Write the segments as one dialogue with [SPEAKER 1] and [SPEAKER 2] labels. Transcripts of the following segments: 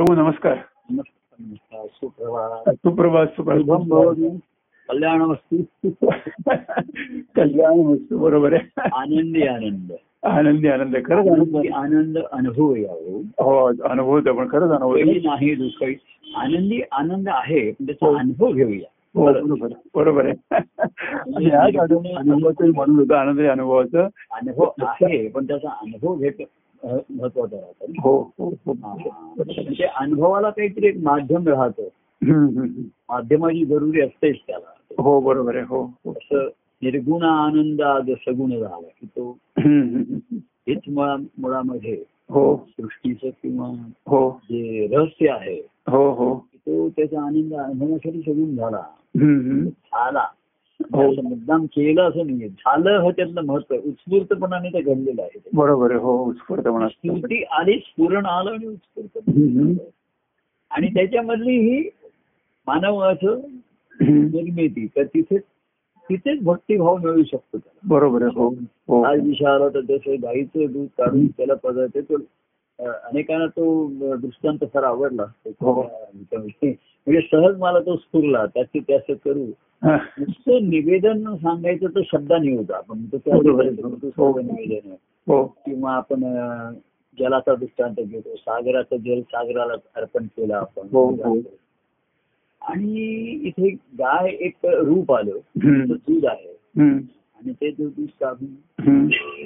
[SPEAKER 1] प्रभू नमस्कार.
[SPEAKER 2] सुप्रभात.
[SPEAKER 1] सुप्रभात सुप्रभात.
[SPEAKER 2] भवतु. कल्याणमस्तु
[SPEAKER 1] कल्याण वस्तू बरोबर आहे.
[SPEAKER 2] आनंदी आनंद.
[SPEAKER 1] आनंदी आनंद. खरंच आनंद.
[SPEAKER 2] आनंदी अनुभव यावं.
[SPEAKER 1] हो अनुभव पण खरंच अनुभव.
[SPEAKER 2] नाही दुःखही आनंदी आनंद आहे पण
[SPEAKER 1] हो.
[SPEAKER 2] त्याचा अनुभव घेऊया.
[SPEAKER 1] हो बरोबर? बरोबर. आहे. अनुभव- अनुभवाचं म्हणून होतं आनंदी अनुभवाचं.
[SPEAKER 2] अनुभव आहे पण त्याचा अनुभव घेत. महत्वाचं राहतं
[SPEAKER 1] हो हो हो.
[SPEAKER 2] म्हणजे अनुभवाला काहीतरी एक माध्यम राहतं. माध्यमाची जरुरी असतेच त्याला
[SPEAKER 1] हो बरोबर आहे हो
[SPEAKER 2] असं निर्गुण आनंद आज सगुण झाला की तो. हेच मुळा मुळामध्ये
[SPEAKER 1] हो
[SPEAKER 2] सृष्टीचं किंवा
[SPEAKER 1] हो
[SPEAKER 2] जे रहस्य आहे
[SPEAKER 1] हो हो
[SPEAKER 2] तो त्याचा आनंद अनुभवासाठी सगून झाला. झाला. असं मुद्दाम केलं असं नाही झालं हे त्यातलं महत्त्व आहे. उत्स्फूर्तपणाने ते घडलेलं आहे.
[SPEAKER 1] बरोबर आहे हो उत्स्फूर्त म्हणा
[SPEAKER 2] स्फूर्ती आली स्फुरण आलं आणि उत्स्फूर्त. आणि त्याच्यामधली ही मानवाचं
[SPEAKER 1] हम्म.
[SPEAKER 2] निर्मिती तर तिथे तिथेच भक्तिभाव मिळू शकतो त्याला
[SPEAKER 1] बरोबर आहे हो हो
[SPEAKER 2] आज विषय आला तर जसं गाईचं दूध काढून त्याला पदार्थ तो अनेकांना तो दृष्टांत फार आवडला
[SPEAKER 1] हो.
[SPEAKER 2] म्हणजे सहज मला तो स्फुरला त्याचे त्याचं करू
[SPEAKER 1] हा.
[SPEAKER 2] नुसतं निवेदन सांगायचं तर शब्दाने होतं. आपण
[SPEAKER 1] बरोबर.
[SPEAKER 2] निवेदन.
[SPEAKER 1] हो.
[SPEAKER 2] किंवा आपण जलाचा दृष्टांत घेतो. सागराचं जल सागराला अर्पण केलं आपण.
[SPEAKER 1] हो, हो.
[SPEAKER 2] आणि इथे गाय एक रूप आलं. दूध आहे. आणि ते दूध काढून.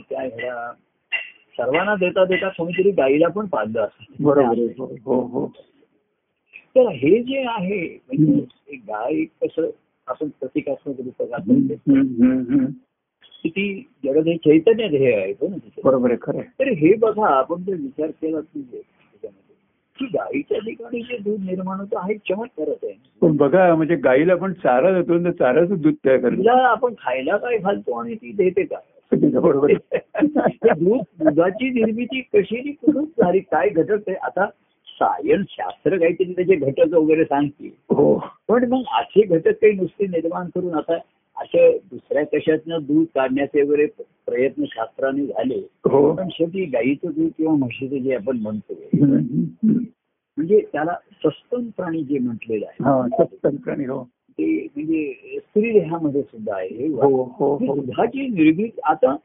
[SPEAKER 2] त्या ह्या सर्वांना देता देता कोणीतरी गाईला पण पाळलं असतं.
[SPEAKER 1] बरोबर हो हो हो.
[SPEAKER 2] तर हे जे आहे म्हणजे एक गाय कसं आपण प्रतिकात्मक रूपात आपण
[SPEAKER 1] हम्म. हम्म. हम्म.
[SPEAKER 2] की ती जगत हे चैतन्य ध्येय आहे तिथे.
[SPEAKER 1] बरोबर आहे खरं.
[SPEAKER 2] तर हे बघा आपण जर विचार केला की की गाईच्या ठिकाणी जे दूध निर्माण होतं हा एक चमत्कारच आहे
[SPEAKER 1] पण बघा म्हणजे गाईला पण चारा देतो ना चाराचं दूध तयार करतो
[SPEAKER 2] तिला आपण खायला काय घालतो आणि ती देते काय
[SPEAKER 1] बरोबर
[SPEAKER 2] दूध दुधाची निर्मिती कशी कुठून झाली काय घटक आहे आता सायन्स शास्त्र काहीतरी त्याचे घटक वगैरे सांगते
[SPEAKER 1] हो.
[SPEAKER 2] पण मग असे घटक काही नुसते निर्माण करून आता असे दुसऱ्या कशातनं दूध काढण्याचे वगैरे प्रयत्न शास्त्राने झाले.
[SPEAKER 1] हो.
[SPEAKER 2] पण शेवटी गाईचं दूध किंवा म्हशीचं जे आपण म्हणतो. म्हणजे त्याला सस्तन प्राणी जे म्हटलेलं आहे.
[SPEAKER 1] सस्तन प्राणी हो.
[SPEAKER 2] ते म्हणजे स्त्री देहामध्ये सुद्धा आहे. हो दुधाची निर्मिती आता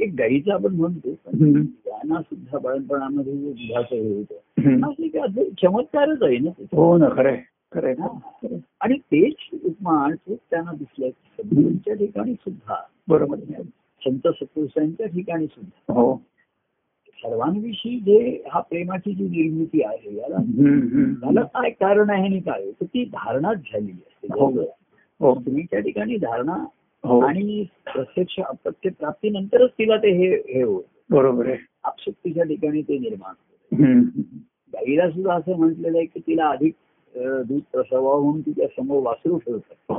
[SPEAKER 2] एक गाईचं आपण म्हणतो पण. त्यांना सुद्धा बाळणपणामध्ये हे होतं. हा अद्भुत चमत्कारच आहे ना.
[SPEAKER 1] हो ना खरंय खरंय
[SPEAKER 2] हा. आणि तेच उपमान तेच त्यांना दिसलं सद्गुरूंच्या ठिकाणी सुद्धा
[SPEAKER 1] बरोबर
[SPEAKER 2] संत सत्पुरुषांच्या ठिकाणी सुद्धा
[SPEAKER 1] हो
[SPEAKER 2] सर्वांविषयी जे हा प्रेमाची जी निर्मिती आहे याला. त्याला काय कारण आहे आणि काय तर ती धारणाच झालेली
[SPEAKER 1] हो.
[SPEAKER 2] असते
[SPEAKER 1] हो
[SPEAKER 2] स्त्रीच्या ठिकाणी धारणा
[SPEAKER 1] हो
[SPEAKER 2] आणि प्रत्यक्ष अपत्य प्राप्तीनंतरच तिला ते हे हे होत
[SPEAKER 1] बरोबर आहे.
[SPEAKER 2] आपशक्तीच्या ठिकाणी ते निर्माण होतं.
[SPEAKER 1] हम्म.
[SPEAKER 2] गाईला सुद्धा असं म्हटलेलं आहे की तिला अधिक दूध प्रसवावं म्हणून तिच्या समोर वासरू ठेवतात.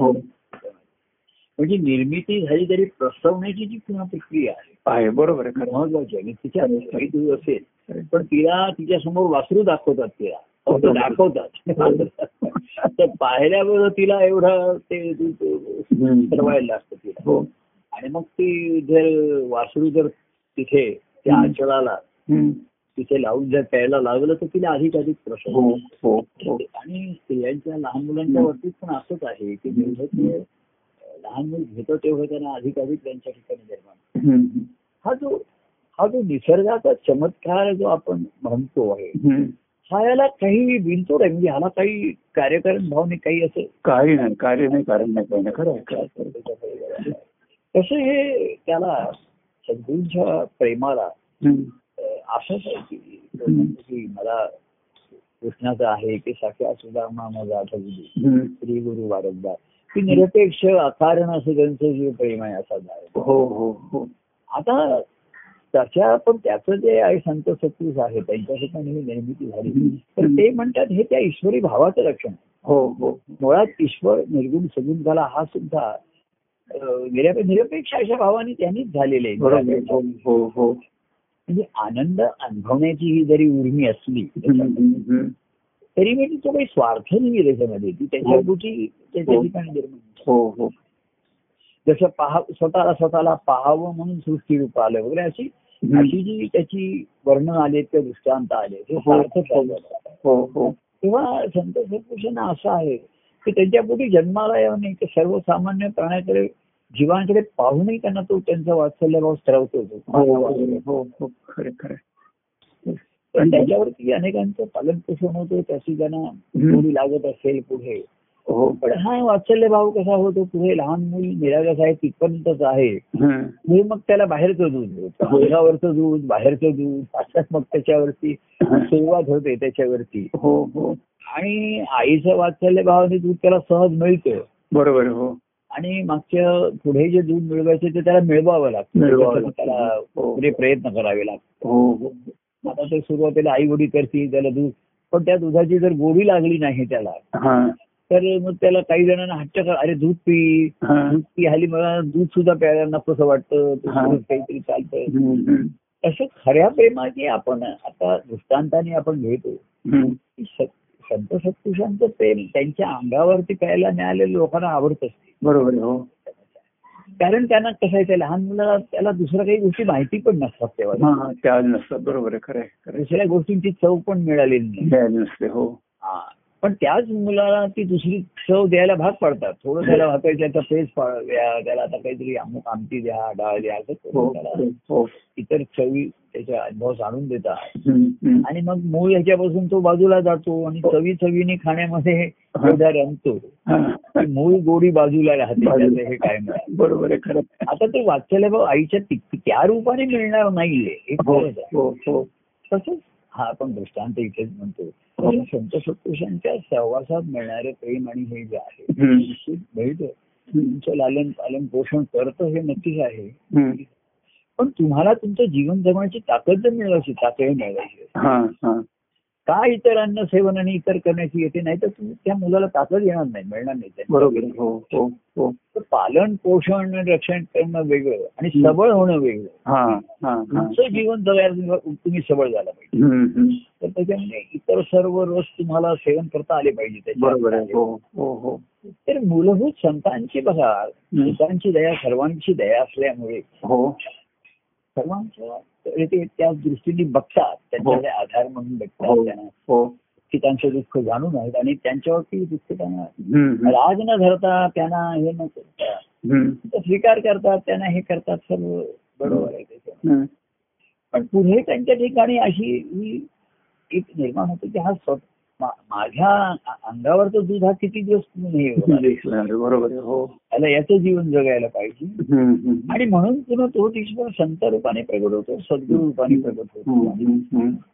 [SPEAKER 2] म्हणजे निर्मिती झाली तरी प्रसवण्याची जी पुन्हा प्रक्रिया आहे
[SPEAKER 1] बरोबर आहे.
[SPEAKER 2] महत्वाची आहे. तिच्या दूध असेल पण तिला तिच्या समोर वासरू दाखवतात तिला. दाखवतात. तर पाहिल्याबरोबर तिला एवढं ते ठरवायला लागतं तिला.
[SPEAKER 1] हो.
[SPEAKER 2] आणि मग ती जर वासरू जर तिथे त्या
[SPEAKER 1] हम्म.
[SPEAKER 2] तिथे लावून जर प्यायला लागलं तर तिला अधिक अधिक प्रसव
[SPEAKER 1] हो हो हो.
[SPEAKER 2] आणि स्त्रियांच्या लहान मुलांच्या बाबतीत पण असंच आहे की जेवढं ते लहान मुल घेतो तेवढं त्यांना अधिक अधिक त्यांच्या ठिकाणी निर्माण. हा जो हा जो निसर्गाचा चमत्कार जो आपण म्हणतो आहे. हा याला काही बिनतोड आहे. म्हणजे ह्याला काही कार्यकारण भाव नाही काही असं
[SPEAKER 1] काही नाही कार्य नाही कारण नाही काही नाही. खरं.
[SPEAKER 2] तसं हे त्याला सद्गुरूंच्या प्रेमाला असंच आहे की मला कृष्णाचं आहे की साख्या सुधारणा माझा आठवली. श्री गुरु वारंवार की निरपेक्ष अकारण असं त्यांचं जे प्रेम आहे असा आहे
[SPEAKER 1] हो हो हो.
[SPEAKER 2] आता त्याच्या पण त्याचं जे आहे संत सत्पुरुष आहे त्यांच्या ठिकाणी ही निर्मिती झाली तर ते म्हणतात हे त्या ईश्वरी भावाचं लक्षण.
[SPEAKER 1] हो हो
[SPEAKER 2] मुळात ईश्वर निर्गुण सगुण झाला हा सुद्धा निरपेक्ष अशा भावाने त्यांनीच झालेले.
[SPEAKER 1] हो हो हो
[SPEAKER 2] म्हणजे आनंद अनुभवण्याची ही जरी उर्मी असली. तरी म्हणजे तो काही स्वार्थ नाही त्याच्यामध्ये ती त्याच्या. गोष्टी त्याच्या. ठिकाणी निर्माण.
[SPEAKER 1] हो हो
[SPEAKER 2] जसं पहा स्वतःला स्वतःला पाहावं म्हणून सृष्टी रूप आलं वगैरे अशी. अशी जी त्याची वर्णन आले किंवा दृष्टांत आले हे
[SPEAKER 1] हो. हो. हो
[SPEAKER 2] तेव्हा संत सत्पुरुषांना असं आहे की त्यांच्या पोटी जन्माला येऊ नये सर्वसामान्य प्राण्याकडे जीवांकडे पाहूनही त्यांना तो त्यांचा वात्सल्यभाव स्त्रवतो
[SPEAKER 1] खरे खरे.
[SPEAKER 2] पण त्याच्यावरती अनेकांचं पालन पोषण होतं त्याची त्यांना गोडी लागत असेल पुढे
[SPEAKER 1] हो
[SPEAKER 2] पण हा वात्सल्य भाव कसा होतो? पुढे लहान मूल निरागस आहे तिथपर्यंतच आहे. पुढे मग त्याला बाहेरचं दूध अंगावरचं दूध बाहेरचं दूध असंच मग त्याच्यावरती सुरुवात होते त्याच्यावरती.
[SPEAKER 1] हो हो.
[SPEAKER 2] आणि आईचं वात्सल्य भावाने दूध त्याला सहज मिळतं.
[SPEAKER 1] बरोबर हो.
[SPEAKER 2] आणि मागच्या पुढे जे दूध मिळवायचे ते त्याला मिळवावं लागतं.
[SPEAKER 1] लागतं.
[SPEAKER 2] त्याला
[SPEAKER 1] हो.
[SPEAKER 2] पुढे प्रयत्न करावे लागतात.
[SPEAKER 1] हो हो.
[SPEAKER 2] आता ते सुरुवातीला आई गोडी करते त्याला दूध. पण त्या दुधाची जर गोडी लागली नाही त्याला
[SPEAKER 1] हा.
[SPEAKER 2] तर मग त्याला काही जणांना हट्ट कर अरे दूध पी. दूध पी हल्ली मला दूध सुद्धा प्यायला नकोसं वाटतं. काहीतरी चालतं. तसं खऱ्या प्रेमाची आपण आता दृष्टांताने आपण घेतो. संत सत्पुरुषांचं प्रेम त्यांच्या अंगावरती प्यायला मिळालेलं लोकांना आवडत असते.
[SPEAKER 1] बरोबर हो.
[SPEAKER 2] कारण त्यांना कसं आहे त्या लहान मुलाला त्याला दुसऱ्या काही गोष्टी माहिती पण नसतात तेव्हा.
[SPEAKER 1] नसतात. बरोबर आहे खरं.
[SPEAKER 2] दुसऱ्या गोष्टींची चव पण मिळालेली नाही.
[SPEAKER 1] हा.
[SPEAKER 2] पण त्याच मुलाला ती दुसरी चव द्यायला भाग पडतात. थोडं त्याला भाकर त्याचा पेज द्या त्याला आता काहीतरी अमुक आमटी द्या डाळ द्या असं
[SPEAKER 1] हो हो
[SPEAKER 2] इतर चवी त्याच्या अनुभव जाणून देतात. आणि मग मूळ ह्याच्यापासून तो बाजूला जातो आणि चवी चवीने खाण्यामध्ये एवढा रमतो.
[SPEAKER 1] हा.
[SPEAKER 2] मूळ गोडी बाजूला राहते हे काय
[SPEAKER 1] बरोबर खरं.
[SPEAKER 2] आता ते वाचायला भाऊ आईच्या त्या रूपाने मिळणार नाहीये. हे
[SPEAKER 1] हो. हो हो.
[SPEAKER 2] तसंच हा आपण दृष्टांत इथेच म्हणतो. तसं संत सत्पुरुषांच्या सहवासात मिळणारे प्रेम आणि हे जे आहे तुमचं लालन पालन पोषण करतं हे नक्कीच आहे. पण तुम्हाला तुमचं जीवन जगण्याची ताकद जर मिळवायची ताकद मिळवायची
[SPEAKER 1] हा हा.
[SPEAKER 2] का इतरांना सेवन आणि इतर करण्याची येते? नाही तर त्या मुलाला ताकद येणार नाही मिळणार नाही.
[SPEAKER 1] बरोबर. हो हो हो.
[SPEAKER 2] पालन पोषण आणि रक्षण करणं वेगळं आणि सबळ होणं वेगळं.
[SPEAKER 1] हा हा हा.
[SPEAKER 2] तुमचं जीवन जगायला तुम्ही सबळ झाला पाहिजे. तर त्याच्यामध्ये इतर सर्व रस तुम्हाला सेवन करता आले पाहिजे.
[SPEAKER 1] बरोबर हो हो हो.
[SPEAKER 2] तर मूलभूत संतांची बघा संतांची दया सर्वांची दया असल्यामुळे
[SPEAKER 1] हो.
[SPEAKER 2] सर्वांच्या ते त्या दृष्टीने बघतात त्यांच्याकडे आधार म्हणून बघतात
[SPEAKER 1] हो.
[SPEAKER 2] त्यांना.
[SPEAKER 1] हो.
[SPEAKER 2] त्यांचं दुःख जाणून आहेत आणि त्यांच्यावरती दुःख त्यांना. राग न धरता त्यांना हे न करता स्वीकार करतात त्यांना हे करतात सर्व बरोबर आहे त्याच्यात
[SPEAKER 1] हम्म.
[SPEAKER 2] पण पुढे त्यांच्या ठिकाणी अशी ही एक निर्माण होते की हा माझ्या अ- अंगावरचं दूध हा किती दिवस?
[SPEAKER 1] बरोबर हो
[SPEAKER 2] त्याला याचं जीवन जगायला पाहिजे. आणि म्हणून पुन्हा तो ईश्वर संत रूपाने प्रगट होतो सद्गुरु रूपाने प्रगट होतो.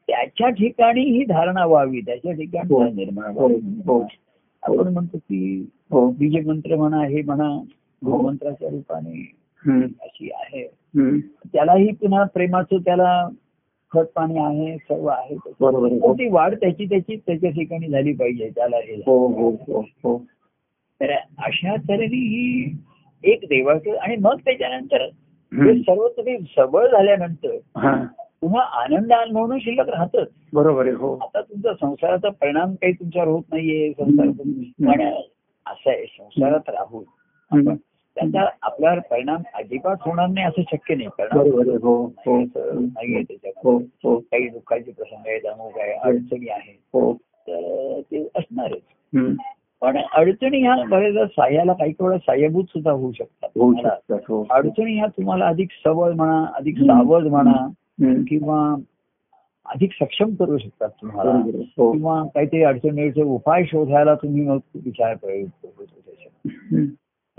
[SPEAKER 2] त्याच्या ठिकाणी ही धारणा व्हावी त्याच्या ठिकाणी
[SPEAKER 1] हो.
[SPEAKER 2] निर्माण
[SPEAKER 1] हो,
[SPEAKER 2] व्हावी.
[SPEAKER 1] हो.
[SPEAKER 2] आपण म्हणतो की बीज मंत्र म्हणा हे म्हणा गुरुमंत्राच्या रूपाने अशी आहे. त्यालाही पुन्हा प्रेमाचं त्याला खत पाणी आहे सर्व आहे.
[SPEAKER 1] बरोबर
[SPEAKER 2] ती वाढ त्याची त्याची त्याच्या ठिकाणी झाली पाहिजे त्याला हे.
[SPEAKER 1] हो हो हो
[SPEAKER 2] तर अशा तऱ्हेने ही एक देवाचं आणि मग त्याच्यानंतर सर्व तुम्ही सबळ झाल्यानंतर पुन्हा आनंद अनुभवणं शिल्लक राहतच.
[SPEAKER 1] बरोबर आहे हो.
[SPEAKER 2] आता तुमचा संसाराचा परिणाम काही तुमच्यावर होत नाहीये संसार पण असं आहे संसारात राहून त्याचा आपल्यावर परिणाम अजिबात होणार नाही असं शक्य नाही.
[SPEAKER 1] आहे. हो हो.
[SPEAKER 2] परिणाम नाहीये
[SPEAKER 1] हो
[SPEAKER 2] त्याच्यामध्ये काही दुःखाचे प्रसंग आहेत अमुक आहे अडचणी आहेत. तर ते असणारच. पण अडचणी ह्या बरेचदा साह्याला काही वेळा साह्यभूत सुद्धा होऊ शकतात. अडचणी ह्या तुम्हाला अधिक सबळ म्हणा अधिक सावध म्हणा. किंवा अधिक सक्षम करू शकतात तुम्हाला. किंवा काहीतरी अडचणीचे उपाय शोधायला तुम्ही मग विचार त्याच्यात.
[SPEAKER 1] हम्म.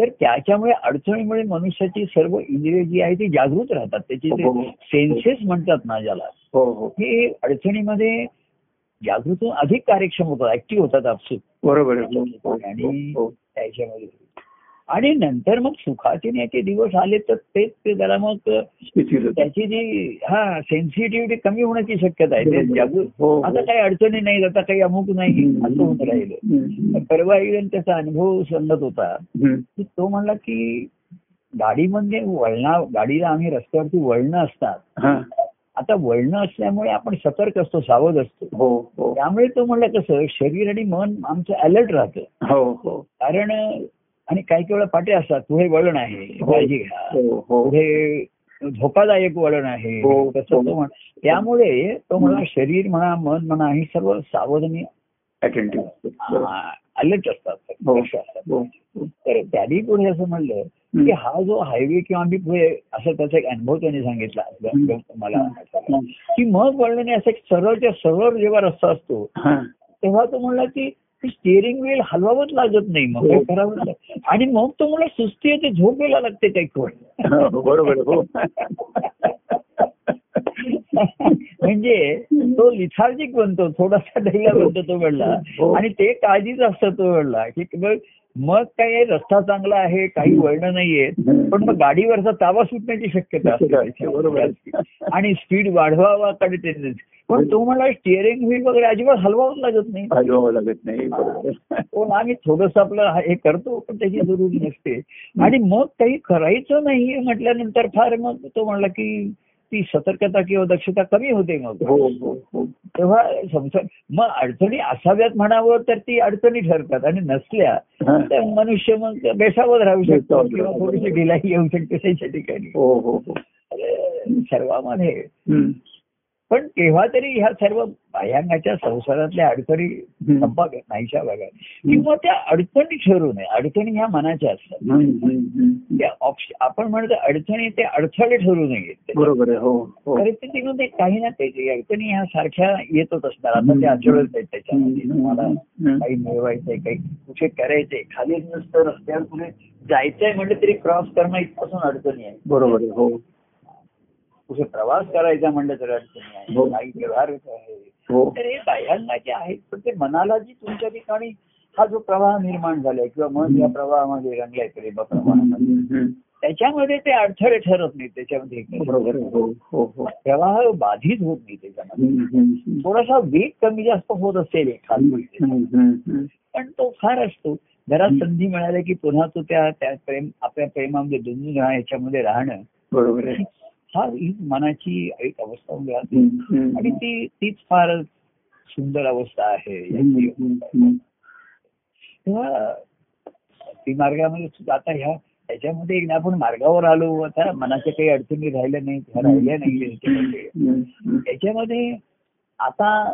[SPEAKER 2] तर त्याच्यामुळे अडचणीमुळे मनुष्याची सर्व इंद्रिय जी आहे ती जागृत राहतात. त्याचे
[SPEAKER 1] हो, हो.
[SPEAKER 2] ते सेन्सेस म्हणतात ना ज्याला.
[SPEAKER 1] हो हो.
[SPEAKER 2] हे अडचणीमध्ये जागृत अधिक कार्यक्षम होतात ऍक्टिव्ह होतात आपसूक.
[SPEAKER 1] बरोबर हो, हो,
[SPEAKER 2] आणि
[SPEAKER 1] हो,
[SPEAKER 2] त्याच्यामध्ये आणि नंतर मग सुखाचे याचे दिवस आले तर तेच ते जरा मग
[SPEAKER 1] होते.
[SPEAKER 2] त्याची जी हा सेन्सिटिव्हिटी कमी होण्याची शक्यता आहे
[SPEAKER 1] हो, हो.
[SPEAKER 2] आता काही अडचणी नाही आता काही अमुक नाही. असं होऊन राहिलं. परवा एकजण त्याचा अनुभव सांगत होता. की तो म्हणला की गाडीमध्ये वळणा गाडीला आम्ही रस्त्यावरती वळणं असतात
[SPEAKER 1] हा.
[SPEAKER 2] आता वळणं असल्यामुळे आपण सतर्क असतो सावध असतो
[SPEAKER 1] हो
[SPEAKER 2] त्यामुळे तो म्हणला कसं शरीर आणि मन आमचं अलर्ट राहतं कारण आणि काही काही वेळा पाटे असतात. पुढे वळण आहे
[SPEAKER 1] हो.
[SPEAKER 2] काळजी घ्या.
[SPEAKER 1] हो हो.
[SPEAKER 2] पुढे धोकादायक वळण आहे.
[SPEAKER 1] हो, हो.
[SPEAKER 2] त्यामुळे तो म्हणा शरीर म्हणा मन म्हणा ही सर्व सावधानी अलर्ट असतात.
[SPEAKER 1] हो. हो
[SPEAKER 2] तर त्यांनी पुढे असं म्हणलं की हा जो हायवे किंवा आम्ही पुढे असं त्याचा एक अनुभव त्यांनी सांगितला. मला की मग वळल्याने असं एक सरळच्या सरळ जेव्हा रस्ता असतो
[SPEAKER 1] हा.
[SPEAKER 2] तेव्हा तो म्हणला की स्टिअरिंग व्हील हलवावंच लागत नाही मग
[SPEAKER 1] हो.
[SPEAKER 2] करावं लागतं. आणि मग तो मला सुस्ती येते झोप यायला लागते काही कोण
[SPEAKER 1] हो, बरोबर
[SPEAKER 2] म्हणजे तो लिथार्जिक बनतो थोडासा ढैला बनतो तो वेळला
[SPEAKER 1] हो.
[SPEAKER 2] आणि ते काळजीच असतं तो वेळला की मग मग काय रस्ता चांगला आहे काही वळणं नाहीये पण मग गाडीवरचा ताबा सुटण्याची शक्यता असते
[SPEAKER 1] बरोबर.
[SPEAKER 2] आणि स्पीड वाढवावा कडे टेंडन्सी पण तो मला स्टिअरिंग व्हील वगैरे अजिबात हलवावंच लागत नाही.
[SPEAKER 1] हलवावं लागत नाही
[SPEAKER 2] पण आम्ही थोडस आपलं हे करतो पण त्याची जरुरी नसते. आणि मग काही करायचं नाही म्हटल्यानंतर फार मग तो म्हणला की ती सतर्कता किंवा दक्षता कमी होते मग
[SPEAKER 1] हो हो हो
[SPEAKER 2] तेव्हा संसार मग अडचणी असाव्यात म्हणावं तर ती अडचणी ठरतात आणि नसल्या. तर मनुष्य मग बेसावत राहू शकतो किंवा. थोडीशी ढिलाई येऊ शकते त्याच्या ठिकाणी
[SPEAKER 1] हो हो हो
[SPEAKER 2] सर्वांमध्ये. पण तेव्हा तरी ह्या सर्व बाह्यांगाच्या संसारातल्या अडचणी. संपाव्यात नाहीशा बघा. किंवा त्या अडचणी ठरू नये. अडचणी ह्या मनाच्या असतात. आपण म्हणतो अडचणी ते अडथळे ठरू नयेत.
[SPEAKER 1] बरोबर आहे हो हो.
[SPEAKER 2] परिस्थितीमध्ये काही ना काही अडचणी ह्या सारख्या येतच असतात. आता ते अडचणच आहेत त्याच्यामध्ये. तुम्हाला. काही मिळवायचंय काही कुठे करायचंय. खाली नुसतं रस्त्यावर पुढे जायचंय म्हटलं तरी क्रॉस करणं इथपासून अडचणी आहे
[SPEAKER 1] बरोबर आहे हो.
[SPEAKER 2] कुठे प्रवास करायचा म्हणलं तर अडचणी
[SPEAKER 1] हो.
[SPEAKER 2] आहे काही व्यवहार आहे.
[SPEAKER 1] हो.
[SPEAKER 2] तर हे बाह्यांगाचे आहेत पण ते मनाला जी तुमच्या ठिकाणी हा जो प्रवाह निर्माण झालाय किंवा मन या प्रवाहामध्ये रंगलाय प्रेम प्रवाहामध्ये. त्याच्यामध्ये ते अडथळे ठरत नाही त्याच्यामध्ये
[SPEAKER 1] हो हो हो.
[SPEAKER 2] प्रवाह बाधित होत नाही त्याच्यामध्ये. थोडासा वेग कमी जास्त होत असेल. पण तो फार असतो. जरा संधी मिळाली की पुन्हा तो त्या प्रेम आपल्या प्रेमामध्ये राहा याच्यामध्ये राहणं
[SPEAKER 1] बरोबर
[SPEAKER 2] हा ही मनाची एक अवस्था. आणि ती तीच फार सुंदर अवस्था आहे. तेव्हा ती मार्गामध्ये सुद्धा आता ह्या त्याच्यामध्ये एकदा आपण मार्गावर आलो आता मनाच्या काही अडचणी राहिल्या ह्या राहिल्या नाही. त्याच्यामध्ये आता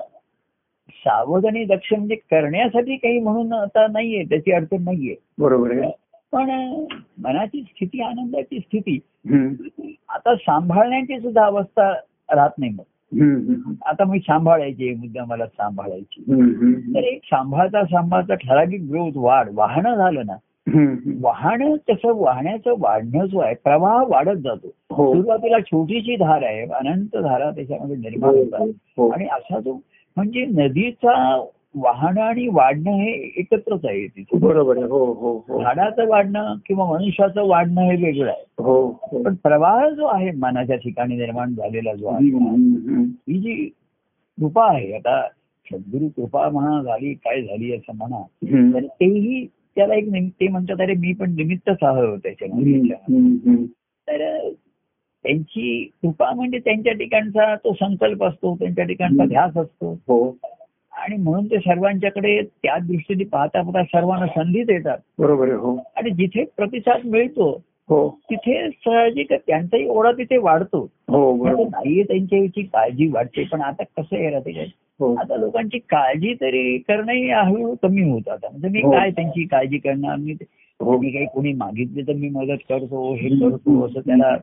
[SPEAKER 2] सावध आणि दक्ष म्हणजे करण्यासाठी काही म्हणून आता नाहीये त्याची अडचण नाहीये
[SPEAKER 1] बरोबर आहे
[SPEAKER 2] पण मनाची स्थिती आनंदाची स्थिती आता सांभाळण्याची सुद्धा अवस्था राहत नाही मग. आता मी सांभाळायची मुद्दा मला सांभाळायची. तर एक सांभाळता सांभाळता ठराविक ग्रोथ वाढ वाहनं झालं ना. वाहनं तसं वाहण्याचं वाढणं जो आहे प्रवाह वाढत जातो.
[SPEAKER 1] हो.
[SPEAKER 2] सुरुवातीला छोटीशी धार आहे अनंत धारा त्याच्यामध्ये निर्माण होतात.
[SPEAKER 1] हो.
[SPEAKER 2] आणि असा जो म्हणजे नदीचा वाहनं आणि वाढणं हे एकत्रच आहे तिथे.
[SPEAKER 1] बरोबर आहे. हो हो हो.
[SPEAKER 2] झाडाचं वाढणं किंवा मनुष्याचं वाढणं हे वेगळं आहे.
[SPEAKER 1] हो हो.
[SPEAKER 2] पण प्रवाह जो आहे मनाच्या ठिकाणी निर्माण झालेला जो आहे ही जी कृपा आहे आता सद्गुरु कृपा म्हणा झाली काय झाली असं म्हणा. तर तेही त्याला एक निमित्त ते म्हणतात अरे मी पण निमित्तच आहे त्याच्यामध्ये. तर त्यांची कृपा म्हणजे त्यांच्या ठिकाणचा तो संकल्प असतो त्यांच्या ठिकाणचा ध्यास असतो.
[SPEAKER 1] हो.
[SPEAKER 2] आणि म्हणून ते सर्वांच्याकडे त्या दृष्टीने पाहता पाहता सर्वांना संधी देतात.
[SPEAKER 1] बरोबर आहे हो.
[SPEAKER 2] आणि जिथे प्रतिसाद मिळतो
[SPEAKER 1] हो.
[SPEAKER 2] तिथे साहजिक त्यांचाही ओढा तिथे वाढतो.
[SPEAKER 1] हो बरोबर.
[SPEAKER 2] नाहीये त्यांच्याविषयी काळजी वाटते पण आता कसं आहे राहते
[SPEAKER 1] हो.
[SPEAKER 2] आता लोकांची काळजी तरी करणंही हळूहळू कमी होत आता. म्हणजे मी
[SPEAKER 1] हो.
[SPEAKER 2] काय त्यांची काळजी करणार? मी मी काही कोणी मागितले तर मी मदत करतो हे करतो असं त्याला.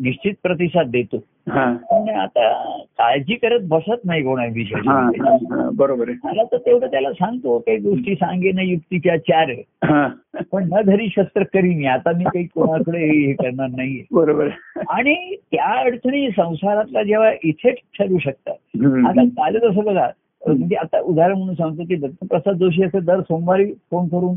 [SPEAKER 2] निश्चित प्रतिसाद देतो.
[SPEAKER 1] हा.
[SPEAKER 2] पण आता काळजी करत बसत नाही
[SPEAKER 1] हा,
[SPEAKER 2] कोणाविषयी
[SPEAKER 1] हा, हा, बरोबर
[SPEAKER 2] मला तर तेवढं त्याला सांगतो काही गोष्टी सांगेन युक्तीच्या चार
[SPEAKER 1] हा.
[SPEAKER 2] पण न धरी शस्त्र करीन आता मी काही कोणाकडे हे करणार नाहीये.
[SPEAKER 1] बरोबर
[SPEAKER 2] आणि त्या अडचणी संसारातल्या जेव्हा इथे ठरू शकतात. आता कालच असं बघा म्हणजे आता उदाहरण म्हणून सांगतो की दत्तप्रसाद जोशी असं दर सोमवारी फोन करून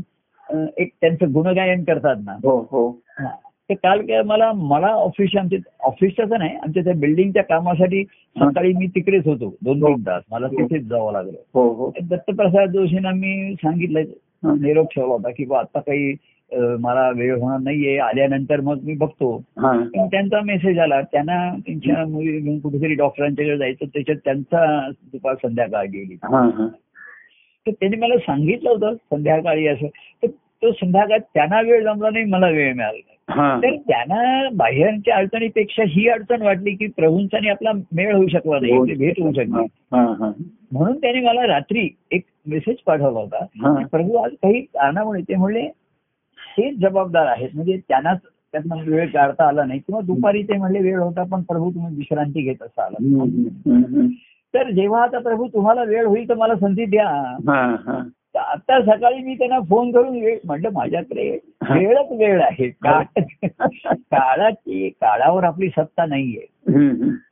[SPEAKER 2] एक त्यांचं गुणगायन करतात ना.
[SPEAKER 1] हो हो.
[SPEAKER 2] हा. ते काल काय मला मला ऑफिस आमच्या ऑफिसच्याच नाही आमच्या त्या बिल्डिंगच्या कामासाठी सकाळी मी तिकडेच होतो दोन दोन तास मला तिथेच जावं लागलं.
[SPEAKER 1] हो हो.
[SPEAKER 2] दत्तप्रसाद जोशींना मी सांगितलं निरोप ठेवला होता की बा आता काही मला वेळ होणार नाहीये आल्यानंतर मग मी बघतो.
[SPEAKER 1] हा.
[SPEAKER 2] त्यांचा मेसेज आला त्यांना त्यांच्या मुली घेऊन कुठेतरी डॉक्टरांच्याकडे जायचं त्याच्यात त्यांचा दुपार संध्याकाळ गेली.
[SPEAKER 1] हा हा.
[SPEAKER 2] तर त्यांनी मला सांगितलं होतं संध्याकाळी असं. तर तो संध्याकाळ त्यांना वेळ जमला नाही मला वेळ मिळाला नाही. तर त्यांना बाह्यांच्या अडचणीपेक्षा ही अडचण वाटली की प्रभूंचा आणि आपला मेळ होऊ शकला नाही भेट होऊ शकली
[SPEAKER 1] हा हा.
[SPEAKER 2] म्हणून त्याने मला रात्री एक मेसेज पाठवला होता प्रभू आज काही कारणामुळे ते म्हणले हेच जबाबदार आहेत. म्हणजे त्यांनाच त्यातनं वेळ काढता आला नाही. किंवा दुपारी ते म्हणले वेळ होता पण प्रभू तुम्ही विश्रांती घेत असाल. तर जेव्हा आता प्रभू तुम्हाला वेळ होईल तर मला संधी द्या. तर आता सकाळी मी त्यांना फोन करून वेळ म्हटलं माझ्याकडे वेळच वेळ आहे. काळ- काळाची काळावर आपली सत्ता नाहीये.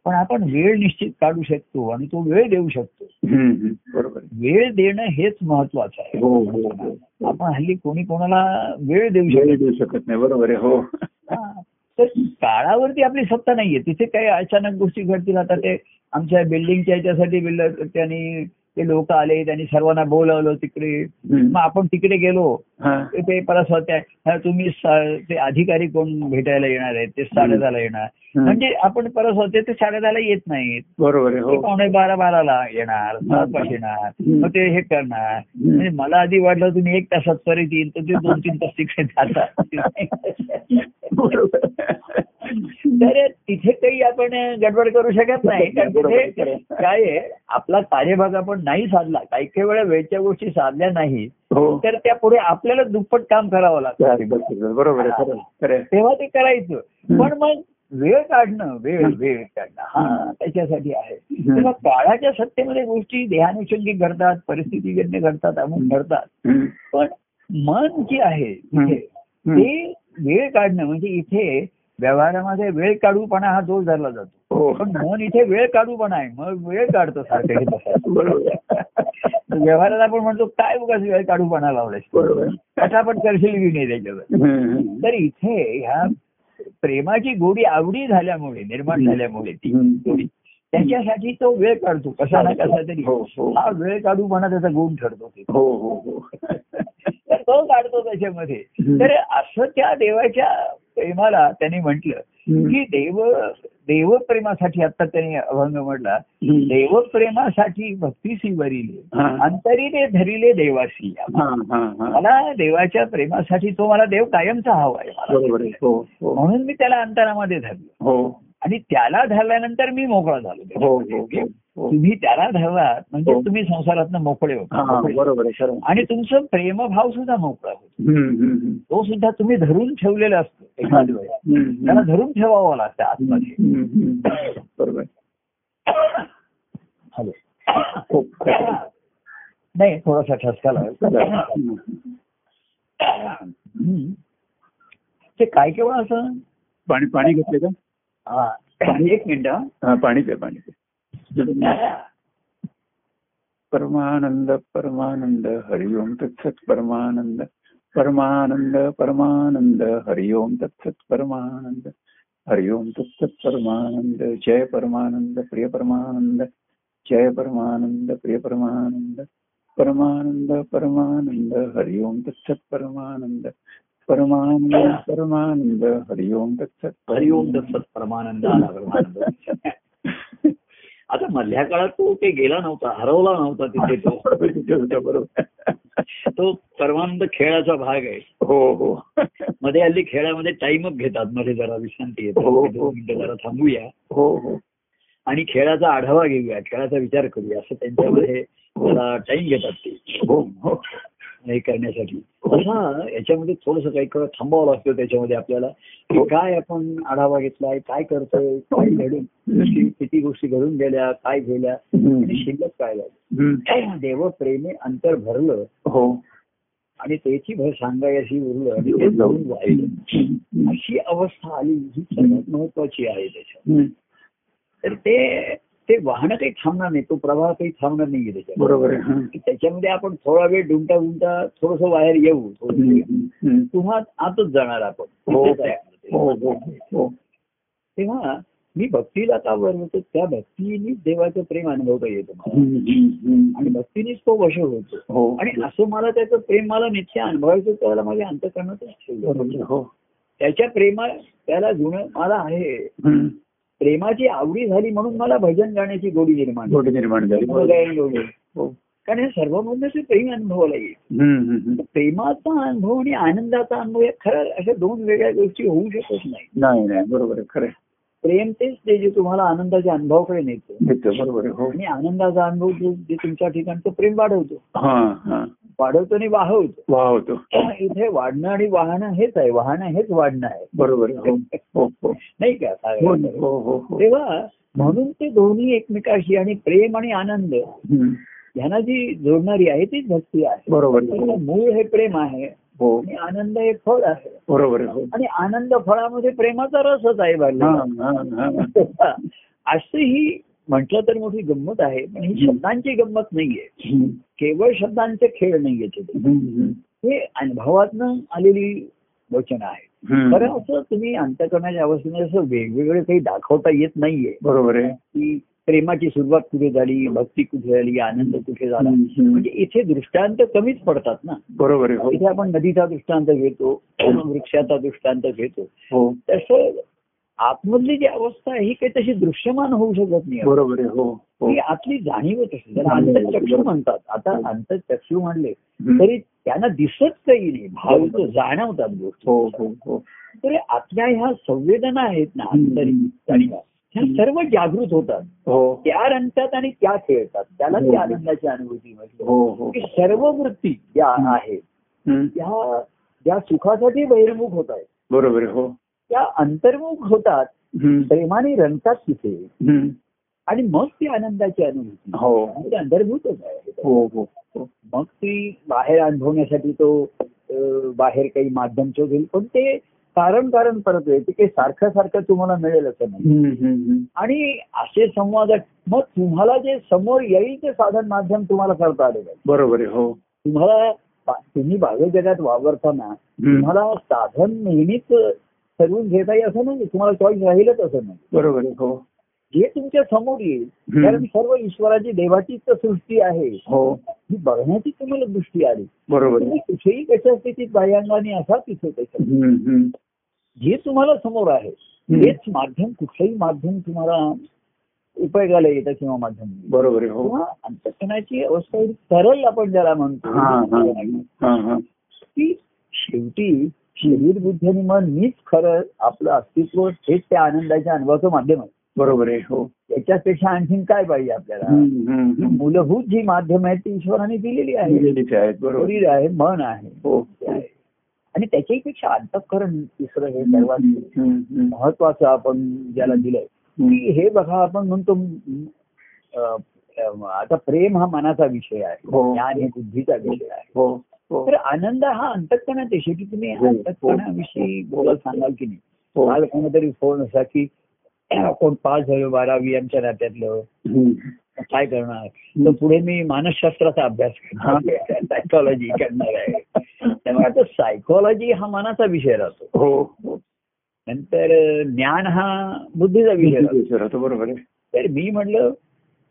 [SPEAKER 2] पण आपण वेळ निश्चित काढू शकतो आणि तो वेळ देऊ शकतो.
[SPEAKER 1] बरोबर.
[SPEAKER 2] वेळ देणं हेच महत्वाचं आहे.
[SPEAKER 1] हो हो हो.
[SPEAKER 2] आपण हल्ली कोणी कोणाला वेळ देऊ शकतो
[SPEAKER 1] देऊ शकत नाही. बरोबर आहे हो.
[SPEAKER 2] हा. तर काळावरती आपली सत्ता नाहीये. तिथे काही अचानक गोष्टी घडतील. आता ते आमच्या बिल्डिंगच्या याच्यासाठी बिल्डर त्यांनी ते लोक आले त्यांनी सर्वांना बोलावलं तिकडे. मग आपण तिकडे गेलो. ते- परत होत्या तुम्ही ते अधिकारी कोण भेटायला येणार आहेत? ते साडेदहाला येणार.
[SPEAKER 1] हम्म.
[SPEAKER 2] म्हणजे आपण परत होते ते साडेदहाला येत नाहीत.
[SPEAKER 1] बरोबर हो.
[SPEAKER 2] पावणे बारा बाराला येणार सात येणार. मग ते हे करणार. म्हणजे मला आधी वाटलं तुम्ही एक तासात परत येईल तर ते दोन तीन तास तिकडे जातात
[SPEAKER 1] बरोबर.
[SPEAKER 2] तर तिथे काही आपण गडबड करू शकत नाही. कारण तिथे काय आहे आपला कार्यभाग आपण नाही साधला काही काही वेळा वेळच्या गोष्टी साधल्या नाही
[SPEAKER 1] हो.
[SPEAKER 2] तर त्या पुढे आपल्याला दुप्पट काम करावं लागतं.
[SPEAKER 1] बरोबर.
[SPEAKER 2] तेव्हा ते करायचं. पण मग वेळ काढणं वेळ वेळ काढणं हा त्याच्यासाठी आहे. तेव्हा काळाच्या सत्तेमध्ये गोष्टी देहानुषंगी घडतात परिस्थितीजन्य घडतात अमुक घडतात. पण मन जे आहे ते वेळ काढणं म्हणजे इथे व्यवहारामध्ये वेळ काढूपणा हा दोष धरला जातो. पण मन इथे वेळ काढूपणा आहे मग वेळ काढतो सारखं हे. व्यवहारात आपण म्हणतो काय उगाच वेळ काढूपणा लावलाय
[SPEAKER 1] बरोबर आहे.
[SPEAKER 2] पटापट करशील की नाही त्याच्यावर. तर इथे ह्या प्रेमाची गोडी आवडी झाल्यामुळे निर्माण झाल्यामुळे ती. गोडी त्याच्यासाठी तो वेळ काढतो कसा ना कसा तरी
[SPEAKER 1] हो, हो.
[SPEAKER 2] हा वेळ काढूपणा त्याचा गुण ठरतो.
[SPEAKER 1] हो हो हो
[SPEAKER 2] तर तो काढतो त्याच्यामध्ये. तर असं त्या देवाच्या प्रेमाला त्यांनी म्हटलं. की देव देवप्रेमासाठी आता त्यांनी अभंग म्हटला. देवप्रेमासाठी भक्तीसी वरिले
[SPEAKER 1] हा.
[SPEAKER 2] अंतरीने धरिले
[SPEAKER 1] हा हा हा.
[SPEAKER 2] मला देवाच्या प्रेमासाठी तो मला देव कायमचा हवा आहे
[SPEAKER 1] हो हो.
[SPEAKER 2] म्हणून मी त्याला अंतरामध्ये धरलं.
[SPEAKER 1] हो.
[SPEAKER 2] आणि त्याला धरल्यानंतर मी मोकळा झालो. तुम्ही त्याला धरलात म्हणजे
[SPEAKER 1] हो.
[SPEAKER 2] तुम्ही संसारातनं मोकळे
[SPEAKER 1] हा
[SPEAKER 2] होता. आणि तुमचं प्रेमभाव सुद्धा मोकळा होतो. तो सुद्धा तुम्ही धरून ठेवलेला असतो एखाद्या त्याला. धरून ठेवावं लागतं आतमध्ये.
[SPEAKER 1] बरोबर.
[SPEAKER 2] हॅलो
[SPEAKER 1] हो.
[SPEAKER 2] नाही थोडासा ठसका लागला. ते काय केवळ असं
[SPEAKER 1] पाणी पाणी घेतले का
[SPEAKER 2] हा एक मिनिट हा.
[SPEAKER 1] हा पाणी पे पाणी पे परमानंद परमानंद हरिओम तत्सत परमानंद परमानंद परमानंद हरिओम तत्सत परमानंद हरिओम तत्सत परमानंद जय परमानंद प्रिय परमानंद जय परमानंद प्रिय परमानंद परमानंद परमानंद हरिओम तत्सत परमानंद परमानंद परमानंद हरिओम तत्सत
[SPEAKER 2] हरिओम दत्त परमानंद आला परमानंद आता मधल्या काळात तो ते गेला नव्हता हरवला नव्हता तिथे तो.
[SPEAKER 1] बरोबर.
[SPEAKER 2] तो परमानंद खेळाचा भाग आहे.
[SPEAKER 1] हो हो.
[SPEAKER 2] मध्ये हल्ली खेळामध्ये टाइमअप घेतात मध्ये जरा विश्रांती
[SPEAKER 1] हो, हो.
[SPEAKER 2] येतात दोन मिनिटं जरा थांबूया.
[SPEAKER 1] हो हो.
[SPEAKER 2] आणि खेळाचा आढावा घेऊया खेळाचा विचार करूया असं त्यांच्यामध्ये टाइम घेतात ते.
[SPEAKER 1] हो. हो
[SPEAKER 2] हे. करण्यासाठी तसा याच्यामध्ये थोडस काही थांबावं लागतं त्याच्यामध्ये आपल्याला की काय आपण आढावा घेतलाय काय करतोय काय घडून किती गोष्टी घडून गेल्या काय गेल्या शिल्लक काय झालं. देव प्रेमे अंतर भरलं
[SPEAKER 1] हो.
[SPEAKER 2] आणि त्याची भर सांगायची उरलं आणि ते जाऊन वाहिलं. अशी अवस्था आली ही सर्वात महत्वाची आहे त्याच्यात. तर ते ते वाहनं काही थांबणार नाही तो प्रवाह काही थांबणार नाहीये त्याच्यात
[SPEAKER 1] बरोबर.
[SPEAKER 2] त्याच्यामध्ये आपण थोडा वेळ डुंटा गुंटा थोडस बाहेर येऊ. पुन्हा आतच जाणार आपण.
[SPEAKER 1] हो. हो हो
[SPEAKER 2] तेव्हा मी भक्तीला का बनवतो त्या भक्तीने देवाचं प्रेम अनुभवता येतं. आणि भक्तीनेच तो वश होतो.
[SPEAKER 1] हो.
[SPEAKER 2] आणि असं मला त्याचं प्रेम मला नित्य अनुभवायचं त्याला माझ्या अंतकरणातच ठेवलं.
[SPEAKER 1] बरोबर हो.
[SPEAKER 2] त्याच्या प्रेमा त्याला जुनं मला आहे. प्रेमाची आवडी झाली म्हणून मला भजन गाण्याची गोडी निर्माण.
[SPEAKER 1] गोडी निर्माण झाली.
[SPEAKER 2] गोडी.
[SPEAKER 1] हो.
[SPEAKER 2] कारण हे सर्वमधनं प्रेम अनुभवाला येईल. प्रेमाचा अनुभव आणि आनंदाचा अनुभव या खरं अशा दोन वेगळ्या गोष्टी होऊ शकत नाही.
[SPEAKER 1] नाही नाही. बरोबर खरं.
[SPEAKER 2] प्रेम तेच ते जे तुम्हाला आनंदाच्या अनुभवाकडे नेतं.
[SPEAKER 1] बरोबर हो.
[SPEAKER 2] आणि आनंदाचा अनुभव जो तुमच्या ठिकाणचं प्रेम वाढवतो.
[SPEAKER 1] हा हा.
[SPEAKER 2] वाढवतो आणि वाहवतो.
[SPEAKER 1] वा होतो
[SPEAKER 2] इथे वाढणं आणि वाहणं हेच आहे. वाहणं हेच वाढणं आहे.
[SPEAKER 1] बरोबर. हो हो हो
[SPEAKER 2] नाही का? तेव्हा म्हणून ते दोन्ही एकमेकाशी आणि प्रेम आणि आनंद. ह्यांना जी जोडणारी आहे तीच भक्ती आहे.
[SPEAKER 1] बरोबर
[SPEAKER 2] मूळ हे प्रेम आहे.
[SPEAKER 1] हो.
[SPEAKER 2] आणि आनंद हे फळ आहे.
[SPEAKER 1] बरोबर हो.
[SPEAKER 2] आणि आनंद फळामध्ये प्रेमाचा रसच आहे. असं ही म्हटलं तर मोठी गंमत आहे पण ही शब्दांची गंमत नाहीये. केवळ शब्दांचे खेळ नाहीये. हे अनुभवातनं आलेली वचन आहे. बरं असं तुम्ही अंतकरणाच्या अवस्थेमध्ये असं वेगवेगळे काही दाखवता येत नाहीये.
[SPEAKER 1] बरोबर आहे.
[SPEAKER 2] की प्रेमाची सुरुवात कुठे झाली भक्ती कुठे झाली आनंद कुठे झाला. म्हणजे इथे दृष्टांत कमीच पडतात ना.
[SPEAKER 1] बरोबर आहे हो.
[SPEAKER 2] इथे आपण नदीचा दृष्टांत घेतो वृक्षाचा दृष्टांत घेतो.
[SPEAKER 1] हो.
[SPEAKER 2] तसं आतमधली जी अवस्था आहे ही काही तशी दृश्यमान होऊ शकत नाही.
[SPEAKER 1] बरोबर आहे हो हो.
[SPEAKER 2] आतली जाणीवच असते. त्याला अंतचक्षू म्हणतात. आता अंतचक्षू म्हणले. तरी त्यांना दिसत काही नाही. भाव तो जाणवतात
[SPEAKER 1] हो
[SPEAKER 2] गोष्टी.
[SPEAKER 1] हो हो
[SPEAKER 2] तर आतल्या ह्या संवेदना आहेत ना आंतरिक. जाणीवा ह्या सर्व जागृत होतात.
[SPEAKER 1] हो.
[SPEAKER 2] त्या रंगतात आणि त्या खेळतात. त्याला
[SPEAKER 1] हो.
[SPEAKER 2] ती आनंदाची अनुभूती म्हटलं.
[SPEAKER 1] हो हो.
[SPEAKER 2] की सर्व वृत्ती ज्या आहेत. त्या ज्या सुखासाठी बहिर्मुख होत आहेत.
[SPEAKER 1] बरोबर हो.
[SPEAKER 2] त्या अंतर्मुख होतात. प्रेमाने रंगतात तिथे. आणि मग ती आनंदाची अनुभूती.
[SPEAKER 1] हो.
[SPEAKER 2] ते अंतर्भूतच आहे
[SPEAKER 1] हो हो हो
[SPEAKER 2] मग ती बाहेर अनुभवण्यासाठी तो बाहेर काही माध्यम शोधेल. पण ते कारण कारण परत आहे ते काही सारखं सारखं तुम्हाला मिळेल असं नाही. आणि असे संवाद मग तुम्हाला जे समोर येईल ते साधन माध्यम तुम्हाला करता आले पाहिजे.
[SPEAKER 1] बरोबर आहे हो.
[SPEAKER 2] तुम्हाला तुम्ही बाह्य जगात वावरताना. तुम्हाला साधन नेहमीच ठरवून घेता येईल असं नाही तुम्हाला चॉईस राहीलच असं नाही.
[SPEAKER 1] बरोबर आहे हो.
[SPEAKER 2] जे तुमच्यासमोर येईल. कारण सर्व ईश्वराची देवाचीच तर सृष्टी आहे.
[SPEAKER 1] हो.
[SPEAKER 2] ही बघण्याची तुम्हाला दृष्टी आली.
[SPEAKER 1] बरोबर.
[SPEAKER 2] तुम्ही कुठेही कशा स्थितीत बाह्यांगाने असा तिथे
[SPEAKER 1] हम्म.
[SPEAKER 2] जे तुम्हाला समोर आहे. तेच माध्यम कुठलंही माध्यम तुम्हाला उपयोगाला येतं किंवा माध्यम.
[SPEAKER 1] बरोबर आहे हो.
[SPEAKER 2] अंतकरणाची अवस्था सरळ आपण ज्याला म्हणतो की शेवटी शरीर बुद्धी आणि मन मीच खरं आपलं अस्तित्व हेच त्या आनंदाच्या अनुभवाचं माध्यम आहे.
[SPEAKER 1] बरोबर आहे हो.
[SPEAKER 2] त्याच्यापेक्षा आणखीन काय पाहिजे आपल्याला? ही. मूलभूत जी माध्यम आहेत ती ईश्वराने दिलेली आहे शरीर आहे मन आहे.
[SPEAKER 1] हो
[SPEAKER 2] आहे. आणि त्याच्याही पेक्षा अंतःकरण तिसरं हे सर्वात महत्वाचं आपण ज्याला दिलंय. की हे बघा आपण म्हणतो आता प्रेम हा मनाचा विषय आहे.
[SPEAKER 1] हो.
[SPEAKER 2] ज्ञान हे बुद्धीचा विषय आहे.
[SPEAKER 1] हो हो.
[SPEAKER 2] तर आनंद हा अंतकरणात आहे शेवटी तुम्ही
[SPEAKER 1] हो.
[SPEAKER 2] अंतकरणाविषयी बोलायला सांगाल की नाही?
[SPEAKER 1] हो.
[SPEAKER 2] काल कोणतरी फोन असा की कोण पास झालो बारावी आमच्या नात्यातलं. काय करणार? तर पुढे मी मानसशास्त्राचा अभ्यास करणार सायकॉलॉजी करणार आहे. त्यामुळे आता सायकॉलॉजी हा मनाचा विषय राहतो.
[SPEAKER 1] हो. हो
[SPEAKER 2] नंतर ज्ञान हा बुद्धीचा विषय राहतो.
[SPEAKER 1] बरोबर आहे.
[SPEAKER 2] तर मी म्हटलं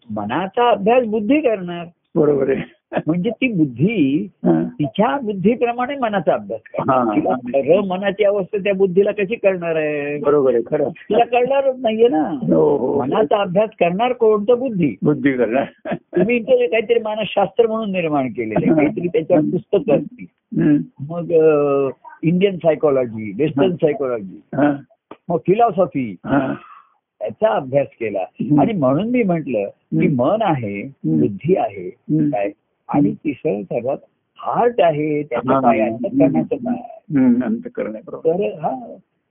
[SPEAKER 2] मनाचा अभ्यास बुद्धी करणार.
[SPEAKER 1] बरोबर आहे.
[SPEAKER 2] म्हणजे ती बुद्धी. तिच्या बुद्धीप्रमाणे मनाचा अभ्यास. करणार खरं मनाची अवस्था त्या बुद्धीला कशी करणार आहे
[SPEAKER 1] बरोबर आहे खरं
[SPEAKER 2] तिला कळणारच नाहीये ना
[SPEAKER 1] हो हो
[SPEAKER 2] मनाचा अभ्यास करणार कोणतं बुद्धी
[SPEAKER 1] बुद्धी करणार
[SPEAKER 2] तुम्ही इथे काहीतरी मानसशास्त्र म्हणून निर्माण केलेलं काहीतरी त्याच्यावर पुस्तकं असतील. मग इंडियन सायकोलॉजी वेस्टर्न सायकोलॉजी. मग फिलॉसॉफी
[SPEAKER 1] हा.
[SPEAKER 2] याचा अभ्यास केला. आणि म्हणून मी म्हंटल की. मन आहे बुद्धी आहे. काय आणि तिसरं सर्वात हार्ट आहे त्याचं
[SPEAKER 1] हा.
[SPEAKER 2] काय अंतकरणाचं काय तर हा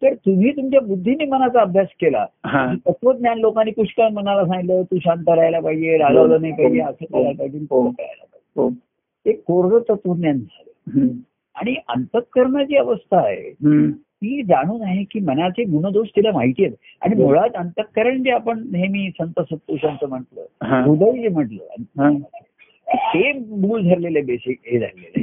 [SPEAKER 2] तर तुम्ही तुमच्या बुद्धीने मनाचा अभ्यास केला
[SPEAKER 1] हा
[SPEAKER 2] तत्वज्ञान लोकांनी पुष्कळ मनाला सांगितलं तू शांत राहायला पाहिजे रागावलं नाही पाहिजे असं करायला पाहिजे तसं करायला पाहिजे
[SPEAKER 1] हो
[SPEAKER 2] ते कोरडं तत्वज्ञान झालं. आणि अंतःकरणाची अवस्था आहे. ती जाणून आहे की मनाचे गुणदोष तिला माहिती आहेत आणि
[SPEAKER 1] हो.
[SPEAKER 2] मुळात अंतःकरण जे आपण नेहमी संत सत्पुरुषांचं म्हटलं
[SPEAKER 1] हा.
[SPEAKER 2] हृदय जे म्हटलं
[SPEAKER 1] हा.
[SPEAKER 2] ते मूळ धरलेले बेसिक हे झालेले.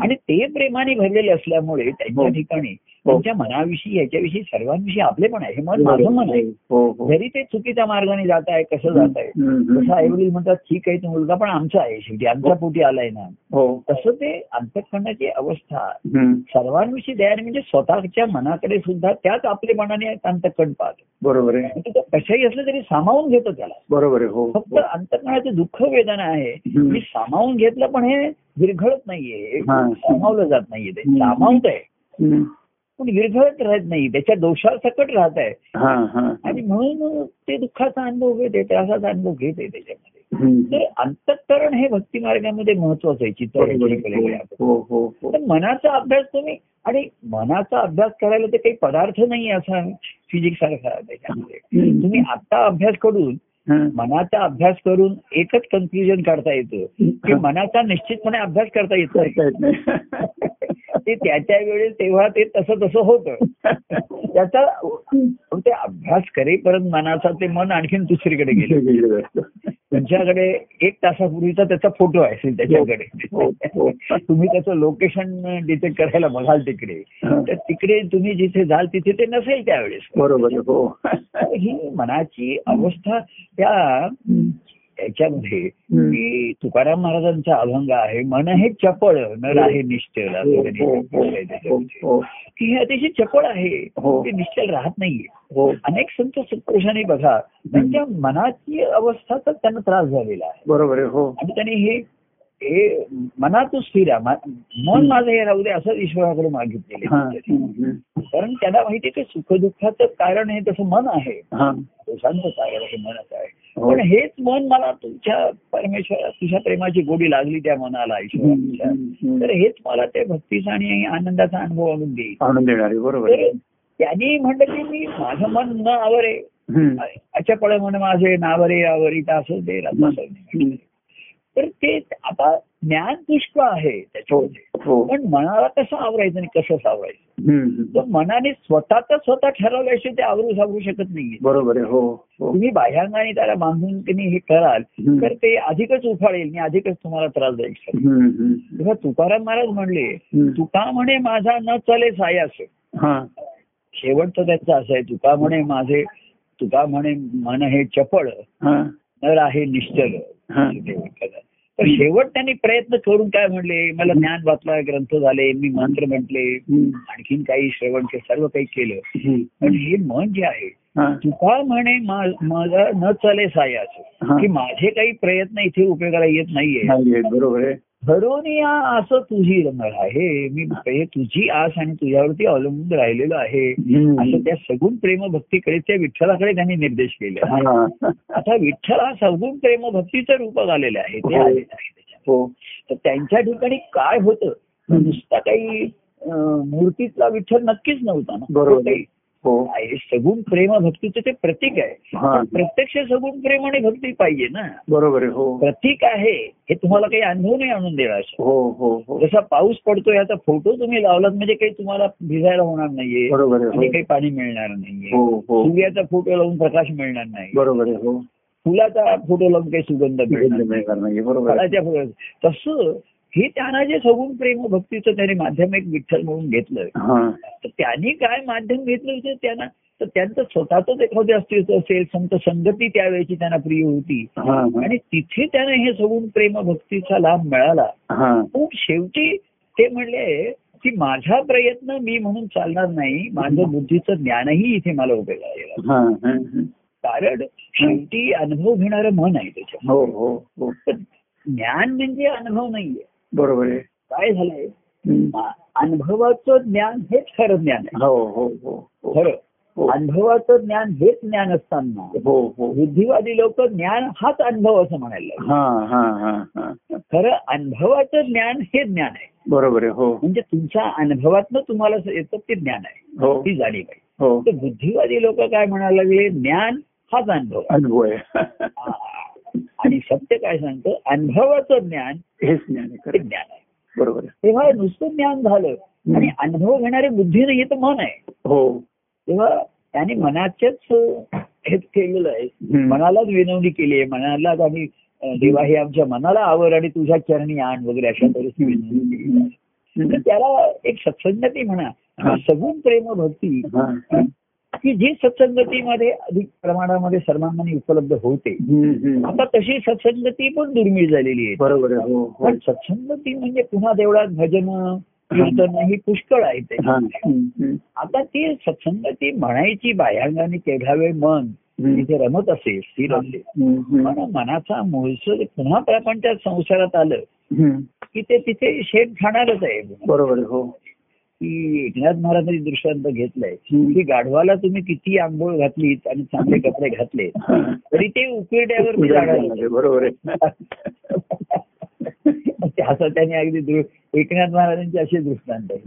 [SPEAKER 2] आणि ते प्रेमाने भरलेले असल्यामुळे त्यांच्या
[SPEAKER 1] हो.
[SPEAKER 2] ठिकाणी त्यांच्या मनाविषयी याच्याविषयी सर्वांविषयी आपले पण आहे. हे मन माझं मन आहे.
[SPEAKER 1] हो हो
[SPEAKER 2] जरी ते चुकीच्या मार्गाने जात आहे कसं जात आहे. तसं आई वडील म्हणतात ठीक आहे तो मुलगा पण आमचा आहे शेवटी. आमच्या पोटी आलाय ना.
[SPEAKER 1] हो.
[SPEAKER 2] तसं ते अंतकरणाची अवस्था. सर्वांविषयी दयाने म्हणजे स्वतःच्या मनाकडे सुद्धा त्याच आपले मनाने अंतकरण पाहत.
[SPEAKER 1] बरोबर आहे.
[SPEAKER 2] कशाही असलं तरी सामावून घेतो त्याला.
[SPEAKER 1] बरोबर आहे हो
[SPEAKER 2] फक्त अंतकरणाचे दुःख वेदना आहे. मी सामावून घेतलं पण हे विरघळत नाहीये.
[SPEAKER 1] हा.
[SPEAKER 2] सामावलं जात नाहीये. ते. सामावत आहे. पण विरघळत राहत नाही त्याच्या दोषासकट राहत आहे
[SPEAKER 1] हा हा
[SPEAKER 2] आणि म्हणून ते दुःखाचा अनुभव घेते त्रासाचा अनुभव घेते त्याच्यामध्ये. तर अंतःकरण हे भक्ती मार्गामध्ये महत्वाचं आहे चित्त.
[SPEAKER 1] हो हो हो
[SPEAKER 2] तर मनाचा अभ्यास तुम्ही आणि मनाचा अभ्यास करायला ते काही पदार्थ नाही असा फिजिक्स सारखा त्याच्यामध्ये. तुम्ही आता अभ्यास करून. मनाचा अभ्यास करून एकच कन्क्ल्युजन काढता येतं की. मनाचा निश्चितपणे अभ्यास करता येत नाही.
[SPEAKER 1] करता येत नाही.
[SPEAKER 2] ते त्याच्या वेळेस तेव्हा ते तसं तसं होतं त्याचा ते अभ्यास करेपर्यंत मनाचा ते मन आणखीन दुसरीकडे गेलं तुमच्याकडे एक तासापूर्वीचा त्याचा फोटो असेल
[SPEAKER 1] हो,
[SPEAKER 2] त्याच्याकडे
[SPEAKER 1] हो.
[SPEAKER 2] तुम्ही त्याचं लोकेशन डिटेक्ट करायला बघाल तिकडे
[SPEAKER 1] हा.
[SPEAKER 2] तर तिकडे तुम्ही जिथे जाल तिथे ते नसेल त्यावेळेस
[SPEAKER 1] बरोबर हो
[SPEAKER 2] ही मनाची अवस्था त्या. याच्यामध्ये. की तुकाराम महाराजांचा अभंग आहे मन हे चपळ न आहे निश्चल
[SPEAKER 1] हो, हो, हो,
[SPEAKER 2] त्याच्यामध्ये.
[SPEAKER 1] हो,
[SPEAKER 2] की हे अतिशय चपळ आहे
[SPEAKER 1] हो.
[SPEAKER 2] ते निश्चल राहत नाहीये
[SPEAKER 1] हो.
[SPEAKER 2] अनेक संत सत्पुरुषांनी बघा त्यांच्या मनाची अवस्थाचा त्यांना त्रास झालेला आहे
[SPEAKER 1] बरोबर आहे हो
[SPEAKER 2] आणि त्यांनी हे हे मनातच स्थिर आहे मन माझं हे राहू दे असं ईश्वराकडे मागितलेले. कारण त्याला माहिती की सुखदुःखाचं कारण हे तसं मन आहे
[SPEAKER 1] हा.
[SPEAKER 2] दोषांचं कारण हे मनच आहे
[SPEAKER 1] हो.
[SPEAKER 2] पण हेच मन मला तुझ्या परमेश्वरा तुझ्या प्रेमाची गोडी लागली त्या मनाला ईश्वराच्या
[SPEAKER 1] हम्म.
[SPEAKER 2] तर हेच मला ते भक्तीचा आणि आनंदाचा अनुभव आणून देईल
[SPEAKER 1] आणून देणारी बरोबर
[SPEAKER 2] तर त्यांनी म्हणलं की मी माझं मन न आवरे. अच्छा पळे म्हण माझे नावरे आवरी असं दे. तर ते आता ज्ञान पुष्कळ आहे
[SPEAKER 1] हो
[SPEAKER 2] त्याच्यामध्ये
[SPEAKER 1] हो
[SPEAKER 2] पण मनाला कसं आवरायचं आणि कसं सावरायचं. तर मनाने स्वतःच स्वतः ठरवल्याशिवाय ते आवरू सावरू शकत नाहीये
[SPEAKER 1] बरोबर आहे हो हो
[SPEAKER 2] तुम्ही बाह्यांगाने त्याला बांधून तुम्ही हे कराल. तर ते अधिकच उफाळेल आणि अधिकच तुम्हाला त्रास.
[SPEAKER 1] हम्म.
[SPEAKER 2] तेव्हा तुकाराम महाराज म्हणले. तुका म्हणे माझा न चले सायास
[SPEAKER 1] हा
[SPEAKER 2] शेवटचं त्यांचं असं आहे तुका म्हणे माझे तुका म्हणे मन हे चपळ
[SPEAKER 1] हा
[SPEAKER 2] नर आहे निश्चल
[SPEAKER 1] हा.
[SPEAKER 2] तर शेवट त्यांनी प्रयत्न करून काय म्हणले मला ज्ञान वाचला ग्रंथ झाले मी मंत्र म्हटले. आणखीन काही श्रवण के सर्व काही केलं. पण हे मन जे आहे. तुका म्हणे माझा न चले सायास
[SPEAKER 1] हा.
[SPEAKER 2] की माझे काही प्रयत्न इथे उपयोगाला येत नाहीये
[SPEAKER 1] बरोबर आहे
[SPEAKER 2] ठरवून या असं तुझी रंगळ आहे मी हे तुझी आस आणि तुझ्यावरती अवलंबून राहिलेलो आहे. असं त्या सगुण प्रेम भक्तीकडे त्या विठ्ठलाकडे त्यांनी निर्देश केले
[SPEAKER 1] हा.
[SPEAKER 2] आता विठ्ठल हा सगुण प्रेम भक्तीचं रूप आलेलं आहे ते
[SPEAKER 1] हो.
[SPEAKER 2] आलेलं आहे त्याच्यात.
[SPEAKER 1] हो
[SPEAKER 2] तर त्यांच्या ठिकाणी काय होतं नुसता काही मूर्तीतला विठ्ठल नक्कीच नव्हता ना
[SPEAKER 1] बरोबर. हो.
[SPEAKER 2] सगुण प्रेम भक्तीचं ते प्रतीक आहे. प्रत्यक्ष सगुण प्रेम आणि भक्ती पाहिजे ना.
[SPEAKER 1] बरोबर आहे हो.
[SPEAKER 2] प्रतीक आहे हे तुम्हाला काही अनुभव नाही आणून देणार
[SPEAKER 1] हो हो हो.
[SPEAKER 2] जसा पाऊस पडतो याचा फोटो तुम्ही लावलात म्हणजे काही तुम्हाला भिजायला होणार नाहीये.
[SPEAKER 1] बरोबर हो.
[SPEAKER 2] काही पाणी मिळणार नाहीये. सूर्याचा फोटो लावून प्रकाश मिळणार नाही.
[SPEAKER 1] बरोबर आहे हो.
[SPEAKER 2] फुलाचा फोटो लावून काही सुगंध मिळणार नाही.
[SPEAKER 1] मिळणार नाही बरोबर
[SPEAKER 2] तसं हे त्यांना जे सगुण प्रेम भक्तीचं त्याने माध्यम एक विठ्ठल म्हणून घेतलं तर त्यांनी काय माध्यम घेतलं होतं त्यांना? तर त्यांचं स्वतःच एखादं अस्तित्व असेल संत संगती त्यावेळेची त्यांना प्रिय होती.
[SPEAKER 1] हा
[SPEAKER 2] आणि तिथे त्यांना हे सगुण प्रेम भक्तीचा लाभ मिळाला. पण शेवटी ते म्हणले की माझा प्रयत्न मी म्हणून चालणार नाही. माझं बुद्धीचं ज्ञानही इथे मला
[SPEAKER 1] हा.
[SPEAKER 2] कारण शेवटी अनुभव घेणारं मन आहे त्याच्यात
[SPEAKER 1] हो हो हो.
[SPEAKER 2] ज्ञान म्हणजे अनुभव नाहीये.
[SPEAKER 1] बरोबर आहे.
[SPEAKER 2] काय झालंय? अनुभवाचं ज्ञान हेच खरं ज्ञान आहे.
[SPEAKER 1] हो हो हो हो.
[SPEAKER 2] खरं.
[SPEAKER 1] हो.
[SPEAKER 2] अनुभवाचं ज्ञान हेच ज्ञान असताना
[SPEAKER 1] हो हो.
[SPEAKER 2] बुद्धिवादी लोक ज्ञान हाच अनुभव असं म्हणायला.
[SPEAKER 1] हा हा हा हा.
[SPEAKER 2] खरं अनुभवाचं ज्ञान हे ज्ञान आहे.
[SPEAKER 1] बरोबर आहे हो.
[SPEAKER 2] म्हणजे तुमच्या अनुभवातनं तुम्हाला येतं ते ज्ञान आहे.
[SPEAKER 1] हो.
[SPEAKER 2] ती जाणीव आहे
[SPEAKER 1] हो.
[SPEAKER 2] तर बुद्धिवादी लोक काय म्हणायला लागले? ज्ञान हाच अनुभव.
[SPEAKER 1] अनुभव आहे.
[SPEAKER 2] आणि सत्य काय सांगतं? अनुभवाचं ज्ञान
[SPEAKER 1] हेच ज्ञान आहे
[SPEAKER 2] हे ज्ञान आहे.
[SPEAKER 1] बरोबर
[SPEAKER 2] तेव्हा नुसतं ज्ञान झालं आणि अनुभव घेणारे बुद्धी नाही तर मन आहे.
[SPEAKER 1] हो.
[SPEAKER 2] तेव्हा त्याने मनाच्याच हे केलेलं आहे. मनालाच विनवणी केली आहे. मनालाच आम्ही अ, देवा हे आमच्या मनाला आवर आणि तुझ्या चरणी आण वगैरे अशा परिस्थिती विनवणी केली आहे. त्याला एक सत्संगती म्हणा. सगुण प्रेम भक्ती. की जी सत्संगतीमध्ये अधिक प्रमाणामध्ये सर्वांनी उपलब्ध होते. आता तशी सत्संगती पण दुर्मिळ झालेली आहे
[SPEAKER 1] बरोबर हो हो
[SPEAKER 2] पण सत्संगती म्हणजे पुन्हा देवळात भजन कीर्तन ही पुष्कळ आहे ते. आता ती सत्संगती म्हणायची बाह्यांगाने तेवढ्या वेळ मन. तिथे रमत असेल स्थिर असेल. पण मनाचा मूळचं पुन्हा प्रपंचात संसारात आलं. की ते तिथे शेत खाणारच आहे
[SPEAKER 1] बरोबर हो
[SPEAKER 2] की एकनाथ महाराजांनी दृष्टांत घेतलंय. की गाढवाला तुम्ही किती आंघोळ घातलीत आणि चांगले कपडे घातले. तरी ते उकिरड्यावरती जाणार
[SPEAKER 1] बरोबर आहे.
[SPEAKER 2] असं त्याने अगदी एकनाथ महाराजांचे असे दृष्टांत आहे.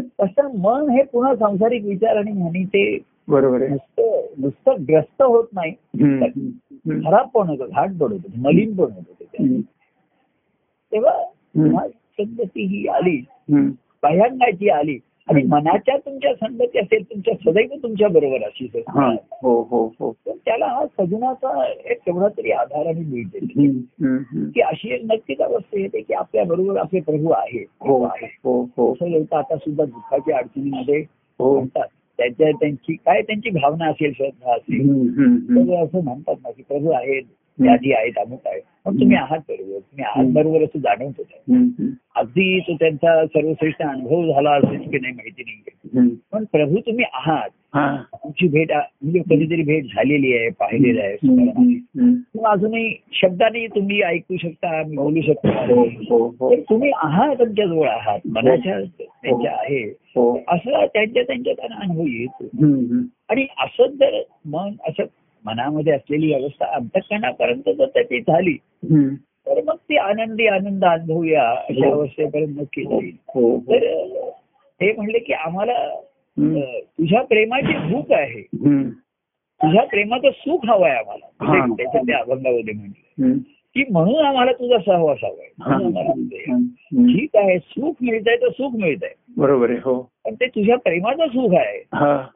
[SPEAKER 2] तसं मन हे पुन्हा सांसारिक विचार आणि ह्यानी ते
[SPEAKER 1] बरोबर आहे.
[SPEAKER 2] नुसतं नुसतं ग्रस्त होत नाही. खराब पण होतो घाट पण होतो मलिन पण होतो. तेव्हा संगती ही आली. बाह्यांगाची आली. आणि मनाच्या तुमच्या संगती असेल तुमच्या सदैव तुमच्या बरोबर अशी
[SPEAKER 1] हा. हो हो हो.
[SPEAKER 2] त्याला हा सगुणाचा एक तेवढा तरी आधार आणि मिळते. की अशी एक नक्कीच अवस्था येते की आपल्या बरोबर आपले प्रभू आहे.
[SPEAKER 1] हो
[SPEAKER 2] आहे.
[SPEAKER 1] हो हो.
[SPEAKER 2] आता सुद्धा दुःखाच्या अडचणीमध्ये
[SPEAKER 1] हो.
[SPEAKER 2] म्हणतात. त्यांच्या त्यांची काय त्यांची भावना असेल श्रद्धा असेल. तर असं म्हणतात ना की प्रभू आहेत. यादी आहेत अमुक आहे पण तुम्ही आहात बरोबर. तुम्ही आहात बरोबर असं जाणवत होत अगदी तो त्यांचा सर्वश्रेष्ठ अनुभव झाला असेल की नाही माहिती नाही. पण प्रभू तुम्ही आहात.
[SPEAKER 1] हा.
[SPEAKER 2] तुमची भेट म्हणजे कधीतरी भेट झालेली आहे पाहिलेली आहे. किंवा अजूनही शब्दाने तुम्ही ऐकू शकता बोलू शकता.
[SPEAKER 1] हो हो हो
[SPEAKER 2] तुम्ही आहात तुमच्या जवळ आहात. मनाच्या त्यांच्या आहे. असं त्यांच्या त्यांच्या त्यांना अनुभव येतो. आणि असंच जर मन असं मनामध्ये असलेली अवस्था अंतकरणापर्यंत जर त्याची झाली. तर मग ती आनंदी आनंद अनुभवूया अशा
[SPEAKER 1] हो.
[SPEAKER 2] अवस्थेपर्यंत नक्की जाईल.
[SPEAKER 1] हो. हो.
[SPEAKER 2] तर ते म्हणले की आम्हाला तुझ्या प्रेमाची भूक आहे. तुझ्या प्रेमाचं सुख हवंय आम्हाला.
[SPEAKER 1] हा.
[SPEAKER 2] ते- त्याच्या त्या अभंगामध्ये म्हणले.
[SPEAKER 1] हम्म.
[SPEAKER 2] की म्हणून आम्हाला तुझा सहवास हवाय.
[SPEAKER 1] हा.
[SPEAKER 2] ठीक आहे सुख मिळतंय तर सुख मिळतंय.
[SPEAKER 1] बरोबर आहे हो.
[SPEAKER 2] पण ते तुझ्या प्रेमाचं सुख आहे.
[SPEAKER 1] हा.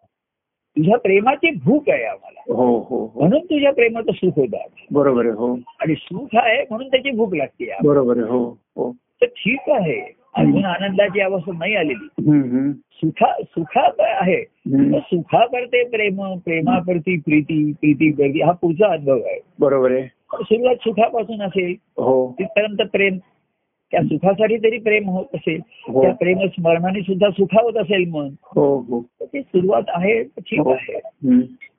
[SPEAKER 2] तुझ्या प्रेमाची भूक आहे आम्हाला.
[SPEAKER 1] हो हो हो.
[SPEAKER 2] म्हणून तुझ्या प्रेमाचं सुख होतं.
[SPEAKER 1] बरोबर आहे हो.
[SPEAKER 2] आणि सुख आहे म्हणून त्याची भूक लागते आम्हाला.
[SPEAKER 1] बरोबर आहे हो हो.
[SPEAKER 2] तर ठीक आहे. अजून आनंदाची अवस्था नाही आलेली.
[SPEAKER 1] हम्म, हम्म.
[SPEAKER 2] सुखा सुखात आहे.
[SPEAKER 1] हम्म.
[SPEAKER 2] तर सुखाकरते प्रेम प्रेमाप्रती प्रीती प्रीती करती हा पुढचा अनुभव आहे.
[SPEAKER 1] बरोबर आहे.
[SPEAKER 2] पण सुरुवात सुखापासून असेल.
[SPEAKER 1] हो.
[SPEAKER 2] तिथपर्यंत प्रेम त्या सुखासाठी तरी प्रेम होत असेल
[SPEAKER 1] हो.
[SPEAKER 2] त्या प्रेम स्मरणाने सुद्धा सुखावत असेल मन
[SPEAKER 1] हो हो
[SPEAKER 2] ती सुरुवात आहे ठीक. आहे.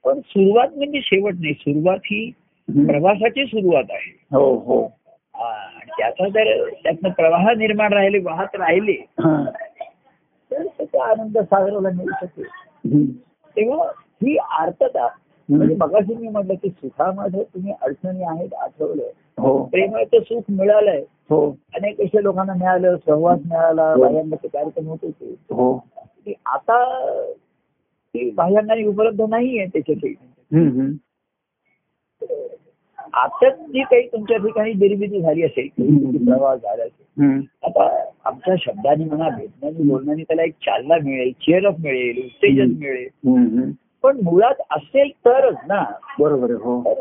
[SPEAKER 2] पण सुरुवात म्हणजे शेवट नाही सुरुवात ही. प्रवासाची सुरुवात आहे
[SPEAKER 1] हो हो
[SPEAKER 2] आणि त्याचा जर त्यातनं प्रवाह निर्माण राहिले वाहत राहिले
[SPEAKER 1] हा.
[SPEAKER 2] तर त्याचा आनंद सागराला मिळू शकेल. तेव्हा ही आर्तता म्हणजे मगाशी मी म्हटलं की सुखामध्ये तुम्ही अडचणी आहेत आठवलं
[SPEAKER 1] हो
[SPEAKER 2] प्रेमाचं सुख मिळालंय
[SPEAKER 1] हो
[SPEAKER 2] अनेक अशा लोकांना मिळालं सहवास मिळाला
[SPEAKER 1] हो.
[SPEAKER 2] बाह्यांचे कार्यक्रम होत होते
[SPEAKER 1] हो
[SPEAKER 2] आता ती बाह्यांगाने उपलब्ध नाहीये त्याच्यासाठी
[SPEAKER 1] हम्म.
[SPEAKER 2] आता जी काही तुमच्या ठिकाणी निर्मिती झाली असेल. प्रवास झाला असेल. आता आमच्या शब्दांनी म्हणा भेटण्याने बोलण्याने त्याला एक चालना मिळेल चेअरअप मिळेल उत्तेजन. मिळेल. पण मुळात असेल तरच ना.
[SPEAKER 1] बरोबर हो.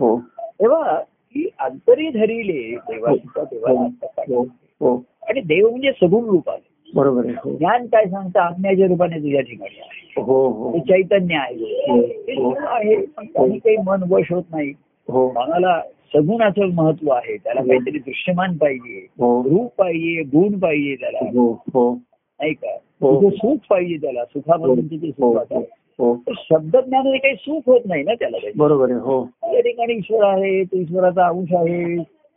[SPEAKER 1] हो.
[SPEAKER 2] तेव्हा ही अंतरी धरिले देवाचा देवाला
[SPEAKER 1] हो. हो.
[SPEAKER 2] आणि देव म्हणजे सगुण रूप आहे.
[SPEAKER 1] बरोबर हो.
[SPEAKER 2] ज्ञान काय सांगतं? आज्ञाच्या रूपाने तुझ्या ठिकाणी आहे.
[SPEAKER 1] हो हो.
[SPEAKER 2] चैतन्य आहे. काही मन वश होत नाही.
[SPEAKER 1] हो.
[SPEAKER 2] मनाला सगुणाचं महत्त्व आहे. त्याला. काहीतरी दृश्यमान पाहिजे.
[SPEAKER 1] हो.
[SPEAKER 2] रूप पाहिजे गुण पाहिजे त्याला.
[SPEAKER 1] हो हो.
[SPEAKER 2] नाही का? सुख पाहिजे त्याला. सुखापासून तिथे
[SPEAKER 1] हो. हो
[SPEAKER 2] तर शब्दज्ञानाने काही सुख होत नाही ना त्याला काही.
[SPEAKER 1] बरोबर आहे हो
[SPEAKER 2] त्या ठिकाणी ईश्वर आहे तो ईश्वराचा अंश आहे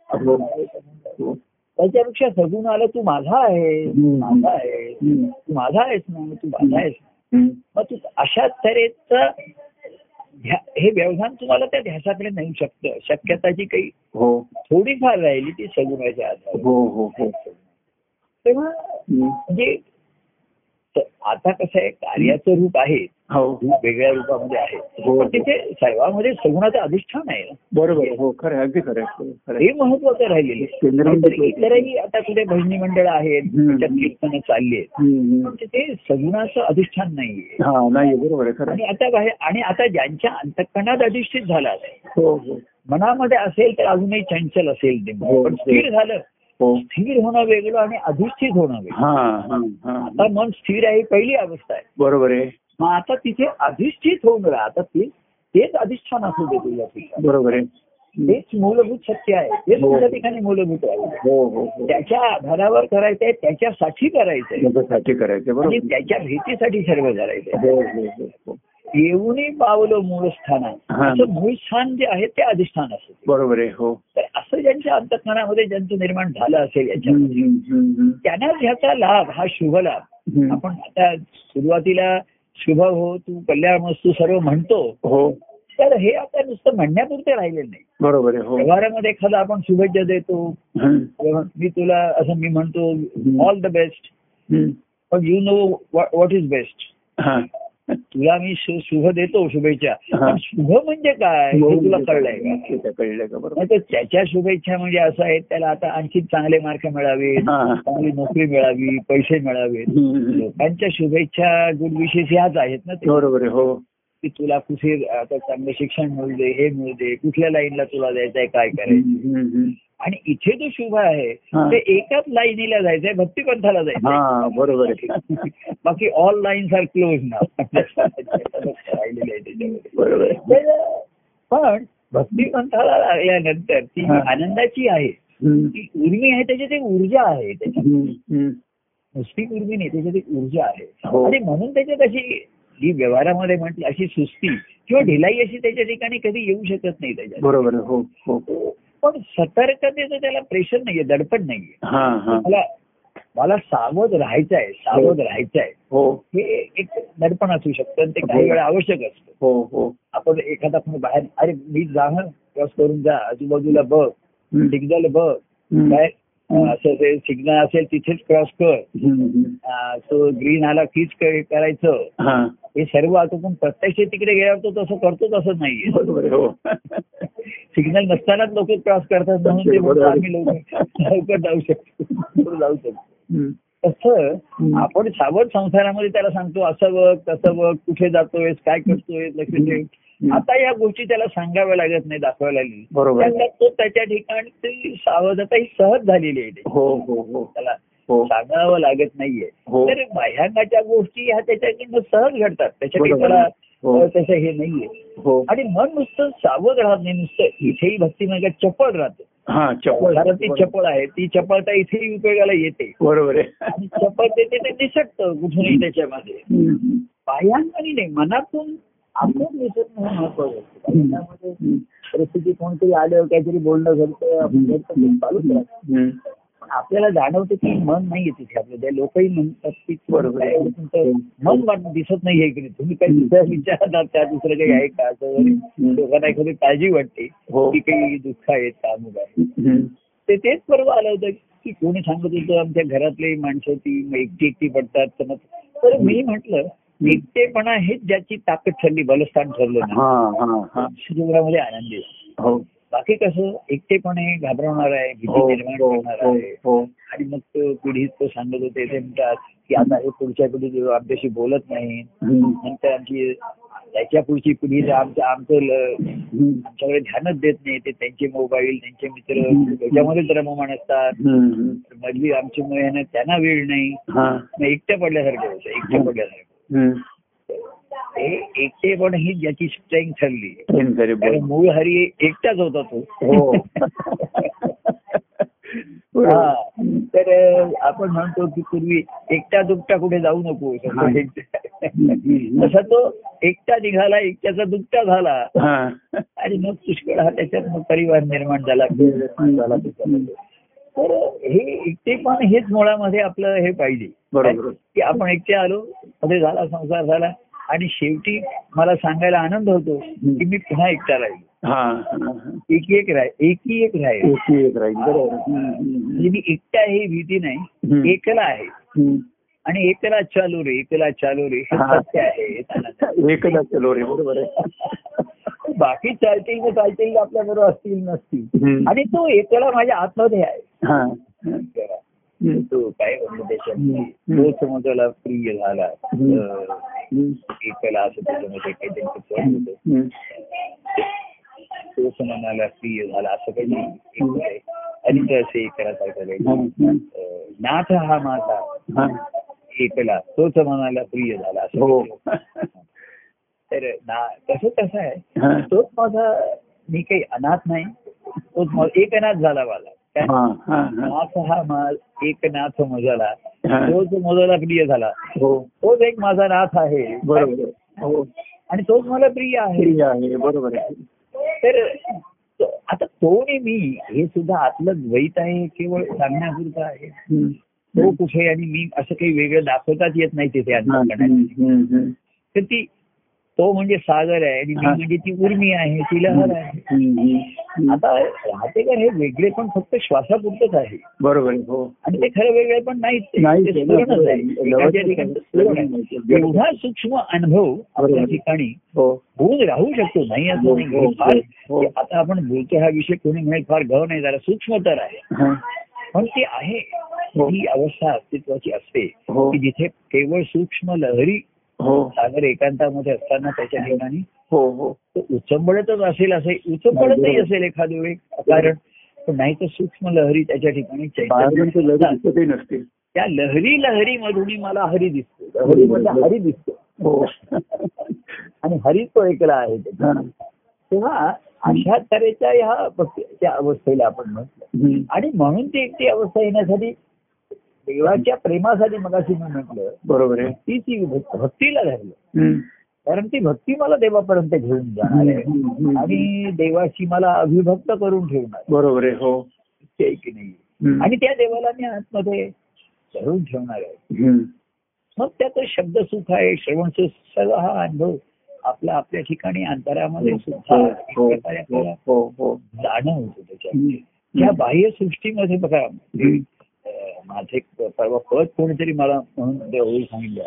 [SPEAKER 1] हो. हो.
[SPEAKER 2] त्याच्यापेक्षा सगुण आलं तू माझा आहे. माझा आहे. तू माझा आहेस ना तू माझा आहेस. मग तू अशा तऱ्हेचं हे व्यवधान तुम्हाला त्या ध्यासाकडे नेऊ शकतं शक्यताची काही
[SPEAKER 1] हो
[SPEAKER 2] थोडीफार राहिली ती सगुणाच्या आधारे
[SPEAKER 1] हो हो हो
[SPEAKER 2] तेव्हा. म्हणजे त- आता कसं आहे कार्याचं रूप आहे
[SPEAKER 1] हो
[SPEAKER 2] वेगळ्या रूपामध्ये आहे.
[SPEAKER 1] हो.
[SPEAKER 2] तिथे सर्वांमध्ये सगुणाचं अधिष्ठान आहे.
[SPEAKER 1] बरोबर. हो खरं आहे. अगदी खरं. खरं.
[SPEAKER 2] हे महत्वाचं राहिलेलं नाहीतर इतरही आता कुठे भजनी मंडळ आहेत कीर्तनं चालली आहेत. तिथे सगुणाचं अधिष्ठान नाहीये.
[SPEAKER 1] हा नाही बरोबर खरं
[SPEAKER 2] आणि. आता बाहेर आणि आता ज्यांच्या अंतकरणात अधिष्ठित झाला आहे
[SPEAKER 1] हो हो.
[SPEAKER 2] मनामध्ये असेल तर अजूनही चंचल असेल ते.
[SPEAKER 1] हो.
[SPEAKER 2] पण स्थिर झालं.
[SPEAKER 1] हो.
[SPEAKER 2] स्थिर होणं वेगळं आणि अधिष्ठित होणं वेगळं.
[SPEAKER 1] हा हा हा.
[SPEAKER 2] आता मन स्थिर आहे ही पहिली अवस्था आहे.
[SPEAKER 1] बरोबर आहे.
[SPEAKER 2] मग आता तिथे अधिष्ठित होऊन राहा. आता ते तेच अधिष्ठान असू दे तुझ्या ठिकाणी.
[SPEAKER 1] बरोबर आहे.
[SPEAKER 2] तेच मूलभूत सत्य आहे. तेच
[SPEAKER 1] हो.
[SPEAKER 2] तुझ्या ठिकाणी मूलभूत आहे.
[SPEAKER 1] हो हो
[SPEAKER 2] त्याच्या आधारावर करायचंय. त्याच्यासाठी करायचंय
[SPEAKER 1] करायचं
[SPEAKER 2] त्याच्या भीतीसाठी सर्व करायचंय. येऊनही पावलं मूळ स्थाना
[SPEAKER 1] हा.
[SPEAKER 2] असं मूळ स्थान जे आहे ते अधिष्ठान असतं
[SPEAKER 1] बरोबर आहे हो.
[SPEAKER 2] तर असं ज्यांच्या अंतकरणामध्ये ज्यांचं निर्माण झालं असेल याच्यामध्ये
[SPEAKER 1] हम्म,
[SPEAKER 2] त्यांना ह्याचा लाभ हा शुभ लाभ. आपण आता सुरुवातीला शुभ हो तू कल्याण वस्तू सर्व म्हणतो.
[SPEAKER 1] हो.
[SPEAKER 2] तर हे आता नुसतं म्हणण्यापुरते राहिलेलं नाही.
[SPEAKER 1] बरोबर आहे हो.
[SPEAKER 2] व्यवहारामध्ये एखादा आपण शुभेच्छा देतो. मी तुला असं मी म्हणतो ऑल द बेस्ट. पण you know what is best. तुला मी शुभ देतो शुभेच्छा.
[SPEAKER 1] हा.
[SPEAKER 2] शुभ म्हणजे काय? हे तुला कळलंय का?
[SPEAKER 1] ते कळलंय का? बरोबर.
[SPEAKER 2] त्याच्या शुभेच्छा म्हणजे असं आहे त्याला आता आणखी चांगले मार्क मिळावेत
[SPEAKER 1] हा.
[SPEAKER 2] चांगली नोकरी मिळावी पैसे मिळावेत. लोकांच्या शुभेच्छा गुड विशेष ह्याच आहेत ना ते.
[SPEAKER 1] बरोबर आहे हो.
[SPEAKER 2] की तुला कुठे आता चांगलं शिक्षण मिळू दे हे मिळू दे कुठल्या लाईनला तुला जायचंय काय करायचं. आणि इथे जो शुभ आहे. ते एकाच लाईनीला जायचंय भक्तिपंथाला जायचंय.
[SPEAKER 1] हा बरोबर
[SPEAKER 2] बाकी ऑल लाईन्स आर क्लोज ना
[SPEAKER 1] बरोबर
[SPEAKER 2] पण भक्तिपंथाला लागल्यानंतर ती. आनंदाची आहे. ती उर्मी आहे त्याच्यात एक ऊर्जा आहे. त्याच्यात. नुसती उर्मी नाही त्याच्यात एक ऊर्जा आहे.
[SPEAKER 1] हो.
[SPEAKER 2] आणि म्हणून त्याच्यात अशी जी व्यवहारामध्ये म्हटलं अशी सुस्ती किंवा ढिलाई अशी त्याच्या ठिकाणी कधी येऊ शकत नाही त्याच्यात.
[SPEAKER 1] बरोबर हो हो.
[SPEAKER 2] पण सतर्कतेचं त्याला प्रेशर नाहीये दडपण नाहीये.
[SPEAKER 1] हा हा.
[SPEAKER 2] मला मला सावध राहायचं आहे सावध राहायचं आहे
[SPEAKER 1] हो.
[SPEAKER 2] हे एक दडपण असू शकतं आणि ते काही वेळा आवश्यक असतं.
[SPEAKER 1] हो हो.
[SPEAKER 2] आपण एखादा कोणी बाहेर अरे मी जा हं, क्रॉस करून जा आजूबाजूला बघ सिग्नल बघ
[SPEAKER 1] हम्म.
[SPEAKER 2] असं ते सिग्नल असेल तिथेच क्रॉस कर. तो ग्रीन आला कीच करायचं.
[SPEAKER 1] हा.
[SPEAKER 2] सर्व आता पण प्रत्यक्ष तिकडे गेल्यावर तो तसं करतो तसं नाहीये.
[SPEAKER 1] आहे हो.
[SPEAKER 2] सिग्नल नसतानाच लोक क्रॉस करतात म्हणून आम्ही लवकर लवकर जाऊ शकतो. जाऊ शकतो. तसं. आपण सावध संसारामध्ये त्याला सांगतो असं बघ तसं बघ कुठे जातोय काय करतोय लक्ष ठेव. आता या गोष्टी त्याला सांगाव्या लागत नाही दाखवायला लागली.
[SPEAKER 1] बरोबर.
[SPEAKER 2] तो त्याच्या ठिकाणी ती सावधता ही सहज झालेली आहे.
[SPEAKER 1] हो हो हो.
[SPEAKER 2] त्याला सांगावं लागत नाहीये. तर बाह्यांगाच्या गोष्टी ह्या त्याच्याकडनं सहज घडतात. त्याच्याकडे त्याला
[SPEAKER 1] आहे. हो.
[SPEAKER 2] नाहीये.
[SPEAKER 1] हो.
[SPEAKER 2] आणि मन नुसतं सावध राहत नाही नुसतं इथेही भक्ती म्हणजे चपळ राहतं.
[SPEAKER 1] हा चपळ.
[SPEAKER 2] ती चपळ आहे ती चपळता इथेही उपयोगाला येते.
[SPEAKER 1] बरोबर आहे.
[SPEAKER 2] आणि चपळ ते ते दिसतं कुठूनही त्याच्यामध्ये.
[SPEAKER 1] हम्म,
[SPEAKER 2] बाह्यांगाने नाही मनातून दिसत नाही महत्वाचं
[SPEAKER 1] हम्म,
[SPEAKER 2] परिस्थिती कोणतरी आलं काहीतरी बोलणं घडतं आपण चालूच राहतं. पण आपल्याला जाणवतं की मन नाहीये तिथे. आपलं त्या लोकही म्हणतात की
[SPEAKER 1] बरोबर.
[SPEAKER 2] एवढं तुमचं मन वाट- दिसत नाहीये की तुम्ही काही दुसऱ्या विचारतात त्या दुसरं काही आहे का? असं. लोकांना एखादी काळजी वाटते
[SPEAKER 1] हो.
[SPEAKER 2] की काही दुःख आहेत का अमुक आहे. ते तेच परवा आलं होतं की कोणी सांगत होतं आमच्या घरातली माणसं ती एकटी एकटी पडतात तर मग तर मी म्हटलं एकटेपणा हेच ज्याची ताकद ठरली बलस्थान ठरलं ना
[SPEAKER 1] हा हा हा.
[SPEAKER 2] जीवनामध्ये आनंदी.
[SPEAKER 1] हो.
[SPEAKER 2] बाकी कसं एकटेपणे घाबरवणार आहे भीती
[SPEAKER 1] हो
[SPEAKER 2] निर्माण
[SPEAKER 1] हो
[SPEAKER 2] करणार
[SPEAKER 1] हो
[SPEAKER 2] आहे. आणि मग तो पिढीत तो सांगत होते ते म्हणतात की आता हे पुढच्या पिढी आमच्याशी बोलत नाही नंतर आमची त्याच्या पुढची पिढी आमचं
[SPEAKER 1] हम्म,
[SPEAKER 2] आमच्याकडे ध्यानच देत नाही ते त्यांचे मोबाईल त्यांचे मित्र त्याच्यामध्येच रममान असतात. मधली आमची मेहनत त्यांना वेळ नाही. एकट्या पडल्यासारखं होतं एकट्या पडल्यासारखं.
[SPEAKER 1] हम्म.
[SPEAKER 2] हे एकटेपण ही ज्याची स्ट्रेंग ठरली. मूळ हरी एकटाच होता तो.
[SPEAKER 1] हो.
[SPEAKER 2] तर आपण म्हणतो की पूर्वी एकटा दुकटा कुठे जाऊ नको. तसा तो एकटा निघाला एकट्याचा दुकटा झाला. आणि मग पुष्कळ हा त्याच्यात मग परिवार निर्माण झाला. तर हे एकटेपण हेच मुळामध्ये आपलं हे पाहिजे
[SPEAKER 1] बरोबर.
[SPEAKER 2] की आपण एकटे आलो मध्ये झाला संसार झाला आणि शेवटी मला सांगायला आनंद होतो की मी पुन्हा एकटा राहील. एक एक राहील एकी एक राहील
[SPEAKER 1] एकी एक राहील बरोबर
[SPEAKER 2] म्हणजे मी एकटा ही भीती. नाही एकला आहे. आणि एकला चालू रे एकला चालू रे. सत्य आहे.
[SPEAKER 1] एकच चलो रे बरोबर आहे
[SPEAKER 2] बाकी चालतील चालतील आपल्या बरोबर असतील नसतील. आणि तो एकला माझ्या आतमध्ये आहे. तो काय म्हणतो त्याच्यामध्ये
[SPEAKER 1] हम्म.
[SPEAKER 2] तोच मग त्याला प्रिय झाला
[SPEAKER 1] हम्म.
[SPEAKER 2] अं,
[SPEAKER 1] हम्म.
[SPEAKER 2] एकला असं त्याच्यामध्ये काही त्यांचं पद होतं
[SPEAKER 1] हम्म.
[SPEAKER 2] तोच मनाला प्रिय झाला असं काही एक आहे हरित असे करासारखं
[SPEAKER 1] हा,
[SPEAKER 2] वेगळं.
[SPEAKER 1] हा,
[SPEAKER 2] अं, नाथ हा माझा
[SPEAKER 1] हा.
[SPEAKER 2] एकला तोच मनाला प्रिय झाला असं
[SPEAKER 1] हो
[SPEAKER 2] म्हटलं. तर ना कसं कसं आहे
[SPEAKER 1] हा,
[SPEAKER 2] तोच माझा मी काही अनाथ नाही तोच मा- एक अनाथ झाला मला काय
[SPEAKER 1] हा, हा, हा.
[SPEAKER 2] नाथ हा मा एक नाथ मजाला. तोच मजाला प्रिय झाला.
[SPEAKER 1] हो.
[SPEAKER 2] तोच एक माझा नाथ आहे.
[SPEAKER 1] बरोबर. हो.
[SPEAKER 2] आणि तोच मला प्रिय आहे.
[SPEAKER 1] बरोबर आहे.
[SPEAKER 2] तर आता तो आणि मी हे सुद्धा आतलं द्वैत आहे केवळ सांगण्यापुरतं आहे. तो कुठे आणि मी असं काही वेगळं दाखवताच येत नाही तिथे. तर ती तो म्हणजे सागर आहे आणि मी. म्हणजे ती उर्मी आहे ती लहर आहे. आता राहतेकर हे वेगळे पण फक्त श्वासापुरतंच आहे.
[SPEAKER 1] बरोबर हो.
[SPEAKER 2] आणि ते खरं वेगळे पण नाहीच
[SPEAKER 1] आहे.
[SPEAKER 2] एवढा सूक्ष्म अनुभव आपल्या. ठिकाणी
[SPEAKER 1] हो.
[SPEAKER 2] होऊन राहू शकतो नाही असं
[SPEAKER 1] हो,
[SPEAKER 2] नाही. फार आता आपण बोलतो हा विषय कोणी म्हणेल फार गव नाही जरा सूक्ष्म तर आहे. पण ते आहे.
[SPEAKER 1] हो.
[SPEAKER 2] अवस्था अस्तित्वाची असते की जिथे केवळ सूक्ष्म लहरी सागर एकांतामध्ये असताना त्याच्या ठिकाणी.
[SPEAKER 1] हो हो.
[SPEAKER 2] तो उचंबळतच असेल असे उचंबळतही. असेल एखादी वेळ कारण पण नाही तर सूक्ष्म लहरी त्याच्या ठिकाणी
[SPEAKER 1] बाहेरून ते
[SPEAKER 2] चैतन्य
[SPEAKER 1] लढी दिसतही नसते
[SPEAKER 2] त्या लहरी लहरी मधून मला हरी दिसतो. लहरी म्हणजे हरी दिसतो.
[SPEAKER 1] हो.
[SPEAKER 2] आणि हरी तो एकला आहे.
[SPEAKER 1] हा.
[SPEAKER 2] तेव्हा अशा तऱ्हेच्या ह्या भक्तीच्या अवस्थेला आपण म्हटलं. आणि म्हणून ती एकटी अवस्था येण्यासाठी देवाच्या प्रेमासाठी मगाशी मी म्हटलं
[SPEAKER 1] बरोबर आहे
[SPEAKER 2] ती ती भक्- भक्तीला धरलं. कारण ती भक्ती मला देवापर्यंत घेऊन जाणार आहे. आणि देवाशी मला अभिभक्त करून ठेवणार
[SPEAKER 1] बरोबर आहे हो
[SPEAKER 2] की नाही. आणि त्या देवाला मी आतमध्ये धरून ठेवणार आहे. मग त्याचं शब्द सुख आहे श्रवण सुख सर्व हा अनुभव आपला आपल्या ठिकाणी अंतरामध्ये सुद्धा
[SPEAKER 1] हो, हो
[SPEAKER 2] जाणं होतं
[SPEAKER 1] हम्म.
[SPEAKER 2] या बाह्य सृष्टीमध्ये बघा माझे परवा पद कोणीतरी मला म्हणून देवळी सांगितलं.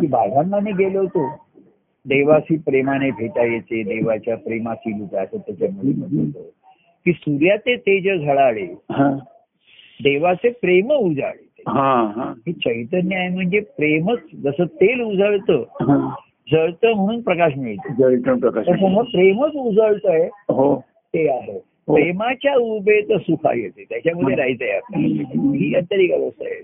[SPEAKER 2] की बाळांना मी गेलो होतो देवाशी प्रेमाने भेटायचे देवाच्या प्रेमाची लुटा असं त्याच्यामध्ये. की सूर्याचे तेज झळाळे. देवाचे प्रेम उजाळे
[SPEAKER 1] हा
[SPEAKER 2] चैतन्य आहे म्हणजे प्रेमच जसं तेल उजळतं. जळतं म्हणून प्रकाश मिळतो प्रेमच उजळतंय
[SPEAKER 1] हो
[SPEAKER 2] ते आहे. प्रेमाच्या उभेत सुखा येते. त्याच्यामध्ये राहायचंय आपल्याला ही आंतरिक अवस्था आहे.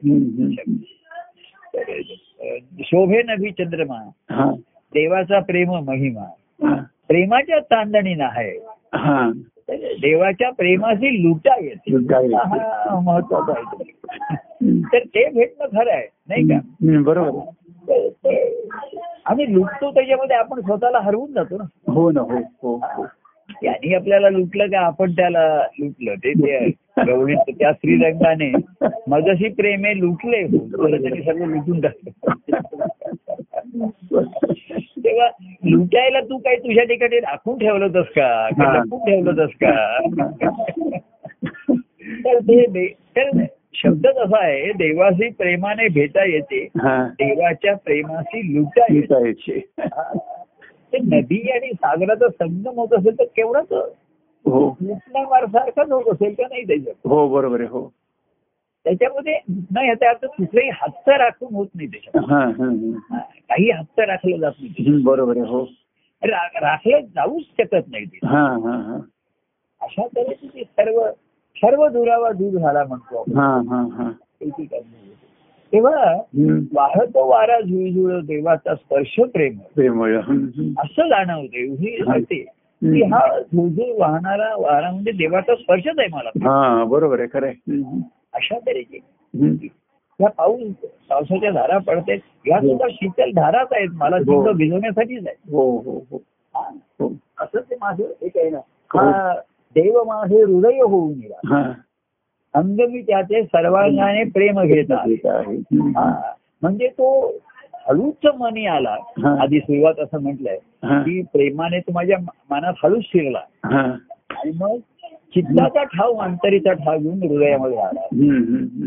[SPEAKER 2] शोभे नभी चंद्रमा.
[SPEAKER 1] हा.
[SPEAKER 2] देवाचा प्रेम महिमा.
[SPEAKER 1] हा.
[SPEAKER 2] प्रेमाच्या चांदणी आहे.
[SPEAKER 1] हा.
[SPEAKER 2] देवाच्या प्रेमाची लुटा येते. हा महत्त्वाचा आहे. तर ते भेटणं खरं आहे नाही का?
[SPEAKER 1] बरोबर.
[SPEAKER 2] आम्ही लुटतो त्याच्यामध्ये आपण स्वतःला हरवून जातो ना.
[SPEAKER 1] हो ना हो हो. हो.
[SPEAKER 2] यांनी आपल्याला लुटलं का आपण त्याला लुटलं ते त्या श्रीरंगाने मजशी प्रेमे लुटले त्यांनी सर्व लुटून टाकलं तेव्हा लुटायला तू काही तुझ्या ठिकाणी राखून ठेवलं होतस का का
[SPEAKER 1] हा.
[SPEAKER 2] लपून ठेवलं होतस का तर ते दे- तर शब्द असा आहे देवाशी प्रेमाने भेटा येते. देवाच्या प्रेमाशी लुटा येते. ते नदी आणि सागराचा संगम होत असेल तर केवढाच
[SPEAKER 1] हो.
[SPEAKER 2] सारखाच होत असेल का नाही त्याच्यात?
[SPEAKER 1] हो बरोबर आहे हो.
[SPEAKER 2] त्याच्यामध्ये नाही याचा अर्थ कुठलाही हत्त राखून होत नाही त्याच्यात काही हत्त राखलं जात नाही
[SPEAKER 1] बरोबर आहे हो.
[SPEAKER 2] राखलं जाऊच शकत नाही ते.
[SPEAKER 1] हा हा हा.
[SPEAKER 2] अशा तऱ्हेचे ते सर्व सर्व दुरावा दूर झाला म्हणतो आपण. तेव्हा. वाहतो वारा झुळझुळ देवाचा स्पर्श प्रेम
[SPEAKER 1] प्रेमळ.
[SPEAKER 2] असं जाणवते एवढी कळते की. हा झुळझुळ वाहणारा वारा म्हणजे देवाचा स्पर्शच आहे मला
[SPEAKER 1] हा बरोबर आहे खरं
[SPEAKER 2] अशा तऱ्हेचे. या पाऊस पावसाच्या धारा पडतात या
[SPEAKER 1] हो.
[SPEAKER 2] सुद्धा शीतल धाराच आहेत मला
[SPEAKER 1] हो.
[SPEAKER 2] चिंत भिजवण्यासाठीच आहे
[SPEAKER 1] हो हो हो
[SPEAKER 2] हा.
[SPEAKER 1] हो
[SPEAKER 2] असं ते माझं एक आहे ना
[SPEAKER 1] हो.
[SPEAKER 2] हा देव माझे हृदय होऊन गेला
[SPEAKER 1] हा
[SPEAKER 2] अंगमी त्याचे सर्वांगाने प्रेम घेता. म्हणजे तो हळूच मनी आला. आधी सुरुवात असं म्हटलंय. की प्रेमाने तो माझ्या मनात हळूच शिरला. आणि मग चित्ताचा ठाव अंतरीचा ठाव घेऊन हृदयामध्ये आला.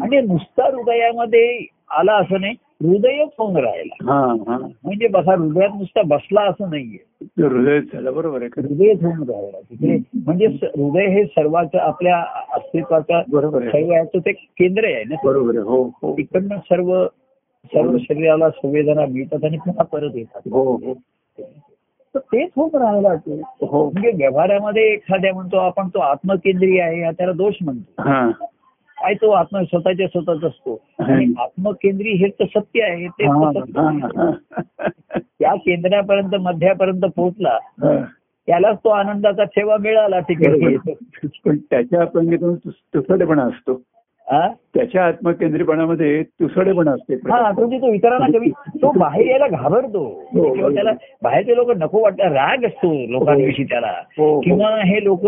[SPEAKER 2] आणि नुसता हृदयामध्ये आला असं नाही हृदयच होऊन राहिला.
[SPEAKER 1] हा हा.
[SPEAKER 2] म्हणजे बघा हृदयात नुसता बसला असं नाहीये.
[SPEAKER 1] ते हृदय झालं बरोबर आहे. खरं
[SPEAKER 2] हृदयच होऊन राहिला तिथे. म्हणजे हृदय हे सर्वाचं आपल्या अस्तित्वाचा
[SPEAKER 1] बरोबर आहे.
[SPEAKER 2] सर्व याचं ते केंद्र आहे ना.
[SPEAKER 1] बरोबर हो हो.
[SPEAKER 2] तिकडनं सर्व सर्व शरीराला संवेदना मिळतात आणि पुन्हा परत येतात.
[SPEAKER 1] हो हो.
[SPEAKER 2] तर तेच होऊन राहिला तो.
[SPEAKER 1] हो.
[SPEAKER 2] म्हणजे व्यवहारामध्ये एखाद्या म्हणतो आपण तो आत्मकेंद्रीय आहे हा त्याला दोष म्हणतो.
[SPEAKER 1] हा.
[SPEAKER 2] काय तो आत्मा स्वतःच्या स्वतःच असतो. आणि आत्मकेंद्री हे तर सत्य आहे ते. त्या केंद्रापर्यंत मध्यापर्यंत पोहोचला. त्यालाच तो आनंदाचा ठेवा मिळाला. तिकडे
[SPEAKER 1] पण त्याच्या तुसडेपणा असतो. त्याच्या आत्मकेंद्रीपणामध्ये तुसडेपणा असते
[SPEAKER 2] हा म्हणजे तो इतरांना कमी. तो बाहेर यायला घाबरतो.
[SPEAKER 1] हो,
[SPEAKER 2] किंवा त्याला बाहेरचे लोक नको वाटतात राग असतो लोकांविषयी त्याला.
[SPEAKER 1] हो, हो.
[SPEAKER 2] किंवा हे लोक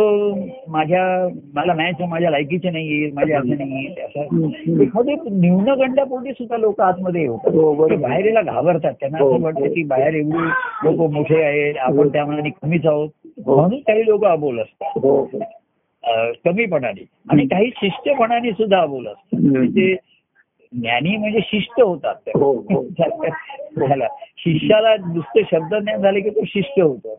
[SPEAKER 2] माझ्या मला मॅच माझ्या लायकीचे नाहीये माझ्या असं नाहीये. एखादी न्यूनगंडापोटी सुद्धा लोक आतमध्ये
[SPEAKER 1] हो,
[SPEAKER 2] होतात बाहेर यायला घाबरतात. त्यांना
[SPEAKER 1] हो,
[SPEAKER 2] असं वाटतं
[SPEAKER 1] हो.
[SPEAKER 2] की बाहेर एवढी लोक मोठे आहेत आपण त्या मनाने कमीच आहोत.
[SPEAKER 1] हो.
[SPEAKER 2] म्हणून काही लोक अबोल असतात.
[SPEAKER 1] हो हो.
[SPEAKER 2] कमीपणाने आणि काही शिष्टपणाने सुद्धा
[SPEAKER 1] हम्म.
[SPEAKER 2] म्हणजे ज्ञानी म्हणजे शिष्ट होतात.
[SPEAKER 1] हो, हो.
[SPEAKER 2] शिष्याला नुसते शब्द ज्ञान झाले की तो शिष्ट होतो.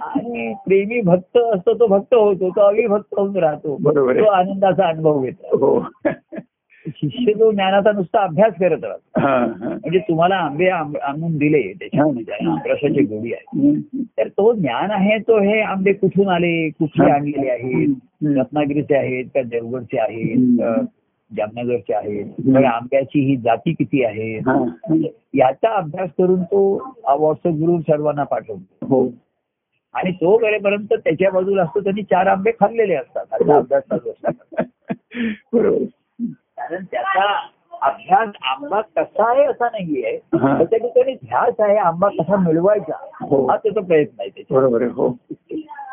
[SPEAKER 2] आणि प्रेमी भक्त असतो तो भक्त होतो. तो अविभक्त होऊन राहतो. तो आनंदाचा अनुभव घेतो.
[SPEAKER 1] हो.
[SPEAKER 2] शिष्य जो ज्ञानाचा नुसता अभ्यास करत राहतो. म्हणजे तुम्हाला आंबे आणून दिले त्याच्यामध्ये गोडी आहे. तर तो ज्ञान आहे तो हे आंबे कुठून आले कुठले आणलेले आहेत. रत्नागिरीचे आहेत का देवगडचे आहेत? जामनगरचे आहेत. तर आंब्याची ही जाती किती आहे?
[SPEAKER 1] हा.
[SPEAKER 2] याचा अभ्यास करून तो व्हॉट्सअप ग्रुप सर्वांना पाठवतो.
[SPEAKER 1] हो.
[SPEAKER 2] आणि तो करेपर्यंत त्याच्या बाजूला असतो त्यांनी चार आंबे खाल्लेले असतात. असा अभ्यास चालू असतात
[SPEAKER 1] बरोबर.
[SPEAKER 2] कारण त्याचा अभ्यास आंबा कसा आहे असा नाहीये. तर त्या ठिकाणी ध्यास आहे आंबा कसा मिळवायचा
[SPEAKER 1] हो.
[SPEAKER 2] हा त्याचा प्रयत्न आहे
[SPEAKER 1] बरोबर हो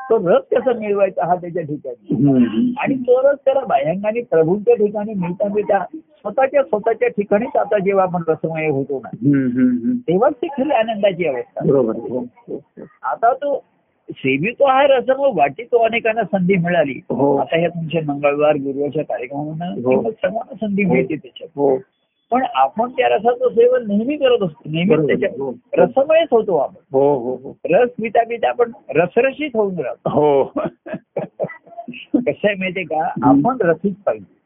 [SPEAKER 2] तो रस कसा मिळवायचा हा त्याच्या ठिकाणी. आणि तो रस त्याला बाह्यांगाने प्रभूंच्या ठिकाणी मिळता मिळता स्वतःच्या स्वतःच्या ठिकाणीच आता जेव्हा आपण रसमय होतो ना. तेव्हाच ती खरी आनंदाची अवस्था
[SPEAKER 1] बरोबर हो, हो.
[SPEAKER 2] आता तो सेवितो हा वाटी तो अनेकांना संधी मिळाली.
[SPEAKER 1] हो.
[SPEAKER 2] आता ह्या तुमच्या मंगळवार गुरुवारच्या कार्यक्रमांना
[SPEAKER 1] हो.
[SPEAKER 2] सर्वांना संधी मिळते त्याच्यात.
[SPEAKER 1] हो
[SPEAKER 2] पण आपण त्या रसाचं सेवन नेहमी करत असतो. नेहमी. त्याच्यात. रसमयच होतो आपण.
[SPEAKER 1] हो हो हो.
[SPEAKER 2] रस पिता पिता आपण रसरशीत होऊन राहतो.
[SPEAKER 1] हो.
[SPEAKER 2] कसं आहे माहितीये का? आपण रसिक पाहिजे.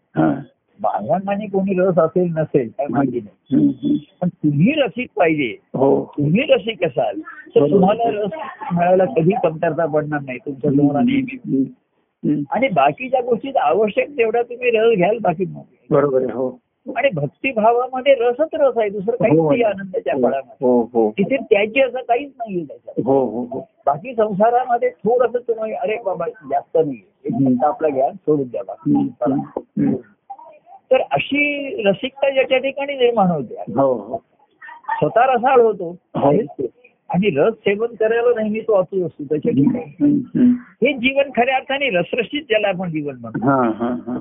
[SPEAKER 1] हा.
[SPEAKER 2] बाह्यांगाने कोणी रस असेल नसेल काय माहिती नाही. पण तुम्ही रसिक पाहिजे
[SPEAKER 1] हो
[SPEAKER 2] तुम्ही रसिक असाल तर. तुम्हाला रस मिळायला कधी कमतरता पडणार नाही तुमच्या तुम्हाला नेहमी. आणि बाकीच्या गोष्टीत आवश्यक तेवढा तुम्ही रस घ्याल बाकी
[SPEAKER 1] बरोबर आहे हो
[SPEAKER 2] आणि भक्तिभावामध्ये रसच रस आहे दुसरं काहीच
[SPEAKER 1] हो.
[SPEAKER 2] नाही आनंदाच्या फळामध्ये
[SPEAKER 1] हो हो
[SPEAKER 2] तिथे त्याची असं काहीच नाहीये त्याच्यात
[SPEAKER 1] हो हो हो
[SPEAKER 2] बाकी संसारामध्ये थोडस तुम्ही अरे बाबा जास्त नाही आपला घ्या सोडून द्या बाकी. तर अशी रसिकता ज्याच्या ठिकाणी निर्माण होते.
[SPEAKER 1] हो हो.
[SPEAKER 2] स्वतः रसाळ होतो.
[SPEAKER 1] हो.
[SPEAKER 2] आणि रस सेवन करायला नेहमी तो असूच असतो. त्याच्या ठिकाणी. हे जीवन खऱ्या अर्थाने रसरशीत ज्याला आपण जीवन म्हणतो.
[SPEAKER 1] हा हा हा.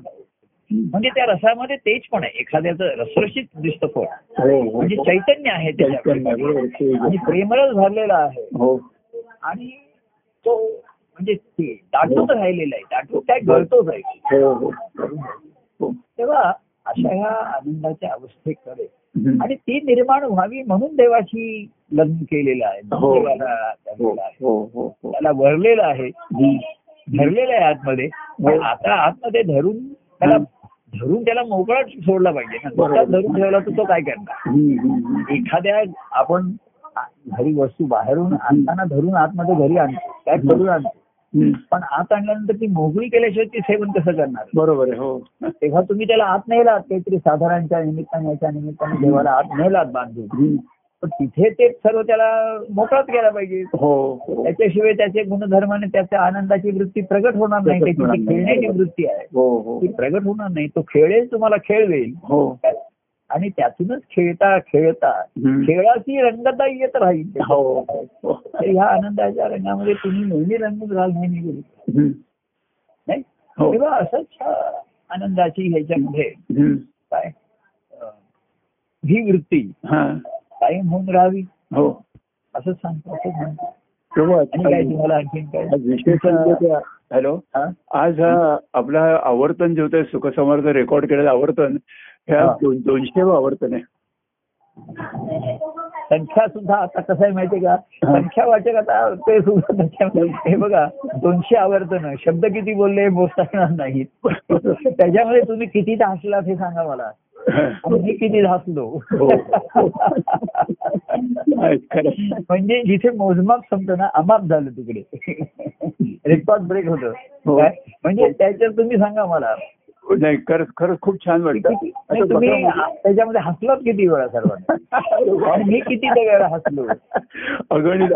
[SPEAKER 2] म्हणजे त्या रसामध्ये तेच पण आहे. एखाद्याचं रसरशीत दिसतं फळ म्हणजे. चैतन्य आहे
[SPEAKER 1] चैतन्य,
[SPEAKER 2] त्याच्याकडे
[SPEAKER 1] बरोबर, ते आहे.
[SPEAKER 2] आणि प्रेमरस भरलेला आहे.
[SPEAKER 1] हो.
[SPEAKER 2] आणि तो म्हणजे ते दाटूच राहिलेला आहे. दाटून काय गळतोच आहे. तेव्हा अशा ह्या आनंदाच्या अवस्थेकडे. आणि ती निर्माण व्हावी म्हणून देवाशी लग्न केलेलं आहे.
[SPEAKER 1] हो. हो. हो.
[SPEAKER 2] त्याला वरलेलं आहे. धरलेलं आहे आतमध्ये. आता आतमध्ये धरून त्याला धरून त्याला मोकळा सोडला पाहिजे ना. धरून ठेवला तर तो काय करणार. एखाद्या आपण घरी वस्तू बाहेरून आणताना धरून आतमध्ये घरी आणतो. पॅक करून आणतो. पण आत आणल्यानंतर ती मोकळी केल्याशिवाय ती सेवन कसं करणार?
[SPEAKER 1] बरोबर आहे हो.
[SPEAKER 2] तेव्हा तुम्ही त्याला आत नेलात काहीतरी साधारणच्या निमित्ताने याच्या निमित्ताने देवाला आत नेलात बांधून. पण तिथे ते सर्व त्याला मोकळाच केला पाहिजे.
[SPEAKER 1] हो.
[SPEAKER 2] त्याच्याशिवाय त्याचे गुणधर्माने त्याच्या आनंदाची वृत्ती प्रगट होणार त्याची
[SPEAKER 1] नाही.
[SPEAKER 2] खेळण्याची वृत्ती आहे.
[SPEAKER 1] हो हो.
[SPEAKER 2] ती प्रगट होणार नाही. तो खेळेल तुम्हाला खेळवेल.
[SPEAKER 1] हो.
[SPEAKER 2] आणि त्यातूनच खेळता खेळता. खेळाची रंगता येत राहील.
[SPEAKER 1] हो.
[SPEAKER 2] ह्या आनंदाच्या रंगामध्ये तुम्ही नेहमी रंगून राहाल
[SPEAKER 1] हम्म.
[SPEAKER 2] नाही?
[SPEAKER 1] हो.
[SPEAKER 2] तेव्हा असंच आनंदाची ह्याच्यामध्ये. काय? ही वृत्ती
[SPEAKER 1] हा.
[SPEAKER 2] कायम होऊन राहावी.
[SPEAKER 1] हो.
[SPEAKER 2] असंच सांगतो असंच म्हणतो.
[SPEAKER 1] म्हणजे हॅलो? आज हा आपला आवर्तन जे होतं सुखसमर्थ रेकॉर्ड केलेलं आवर्तन ह्या
[SPEAKER 2] हा.
[SPEAKER 1] दोन- दोनशेवं आवर्तन आहे
[SPEAKER 2] संख्या सुद्धा आता कसं आहे माहितीये का? संख्या वाचक आता ते सुद्धा त्याच्यामध्ये हे बघा दोनशे आवर्तन शब्द किती बोलले हे मोजता येणार नाहीत. त्याच्यामध्ये तुम्ही किती हसलात हे सांगा मला. मी किती हसलो
[SPEAKER 1] हो. आहे.
[SPEAKER 2] म्हणजे जिथे मोजमाप संपतं ना अमाप झालं तिकडे. रेकॉर्ड ब्रेक होतं.
[SPEAKER 1] हो.
[SPEAKER 2] म्हणजे त्याच्यात तुम्ही सांगा मला.
[SPEAKER 1] नाही खरंच खरंच खूप छान वाटतं
[SPEAKER 2] तुम्ही त्याच्यामध्ये हसलात किती वेळा सर्वांना? आणि मी किती वेळा हसलो?
[SPEAKER 1] अगणित.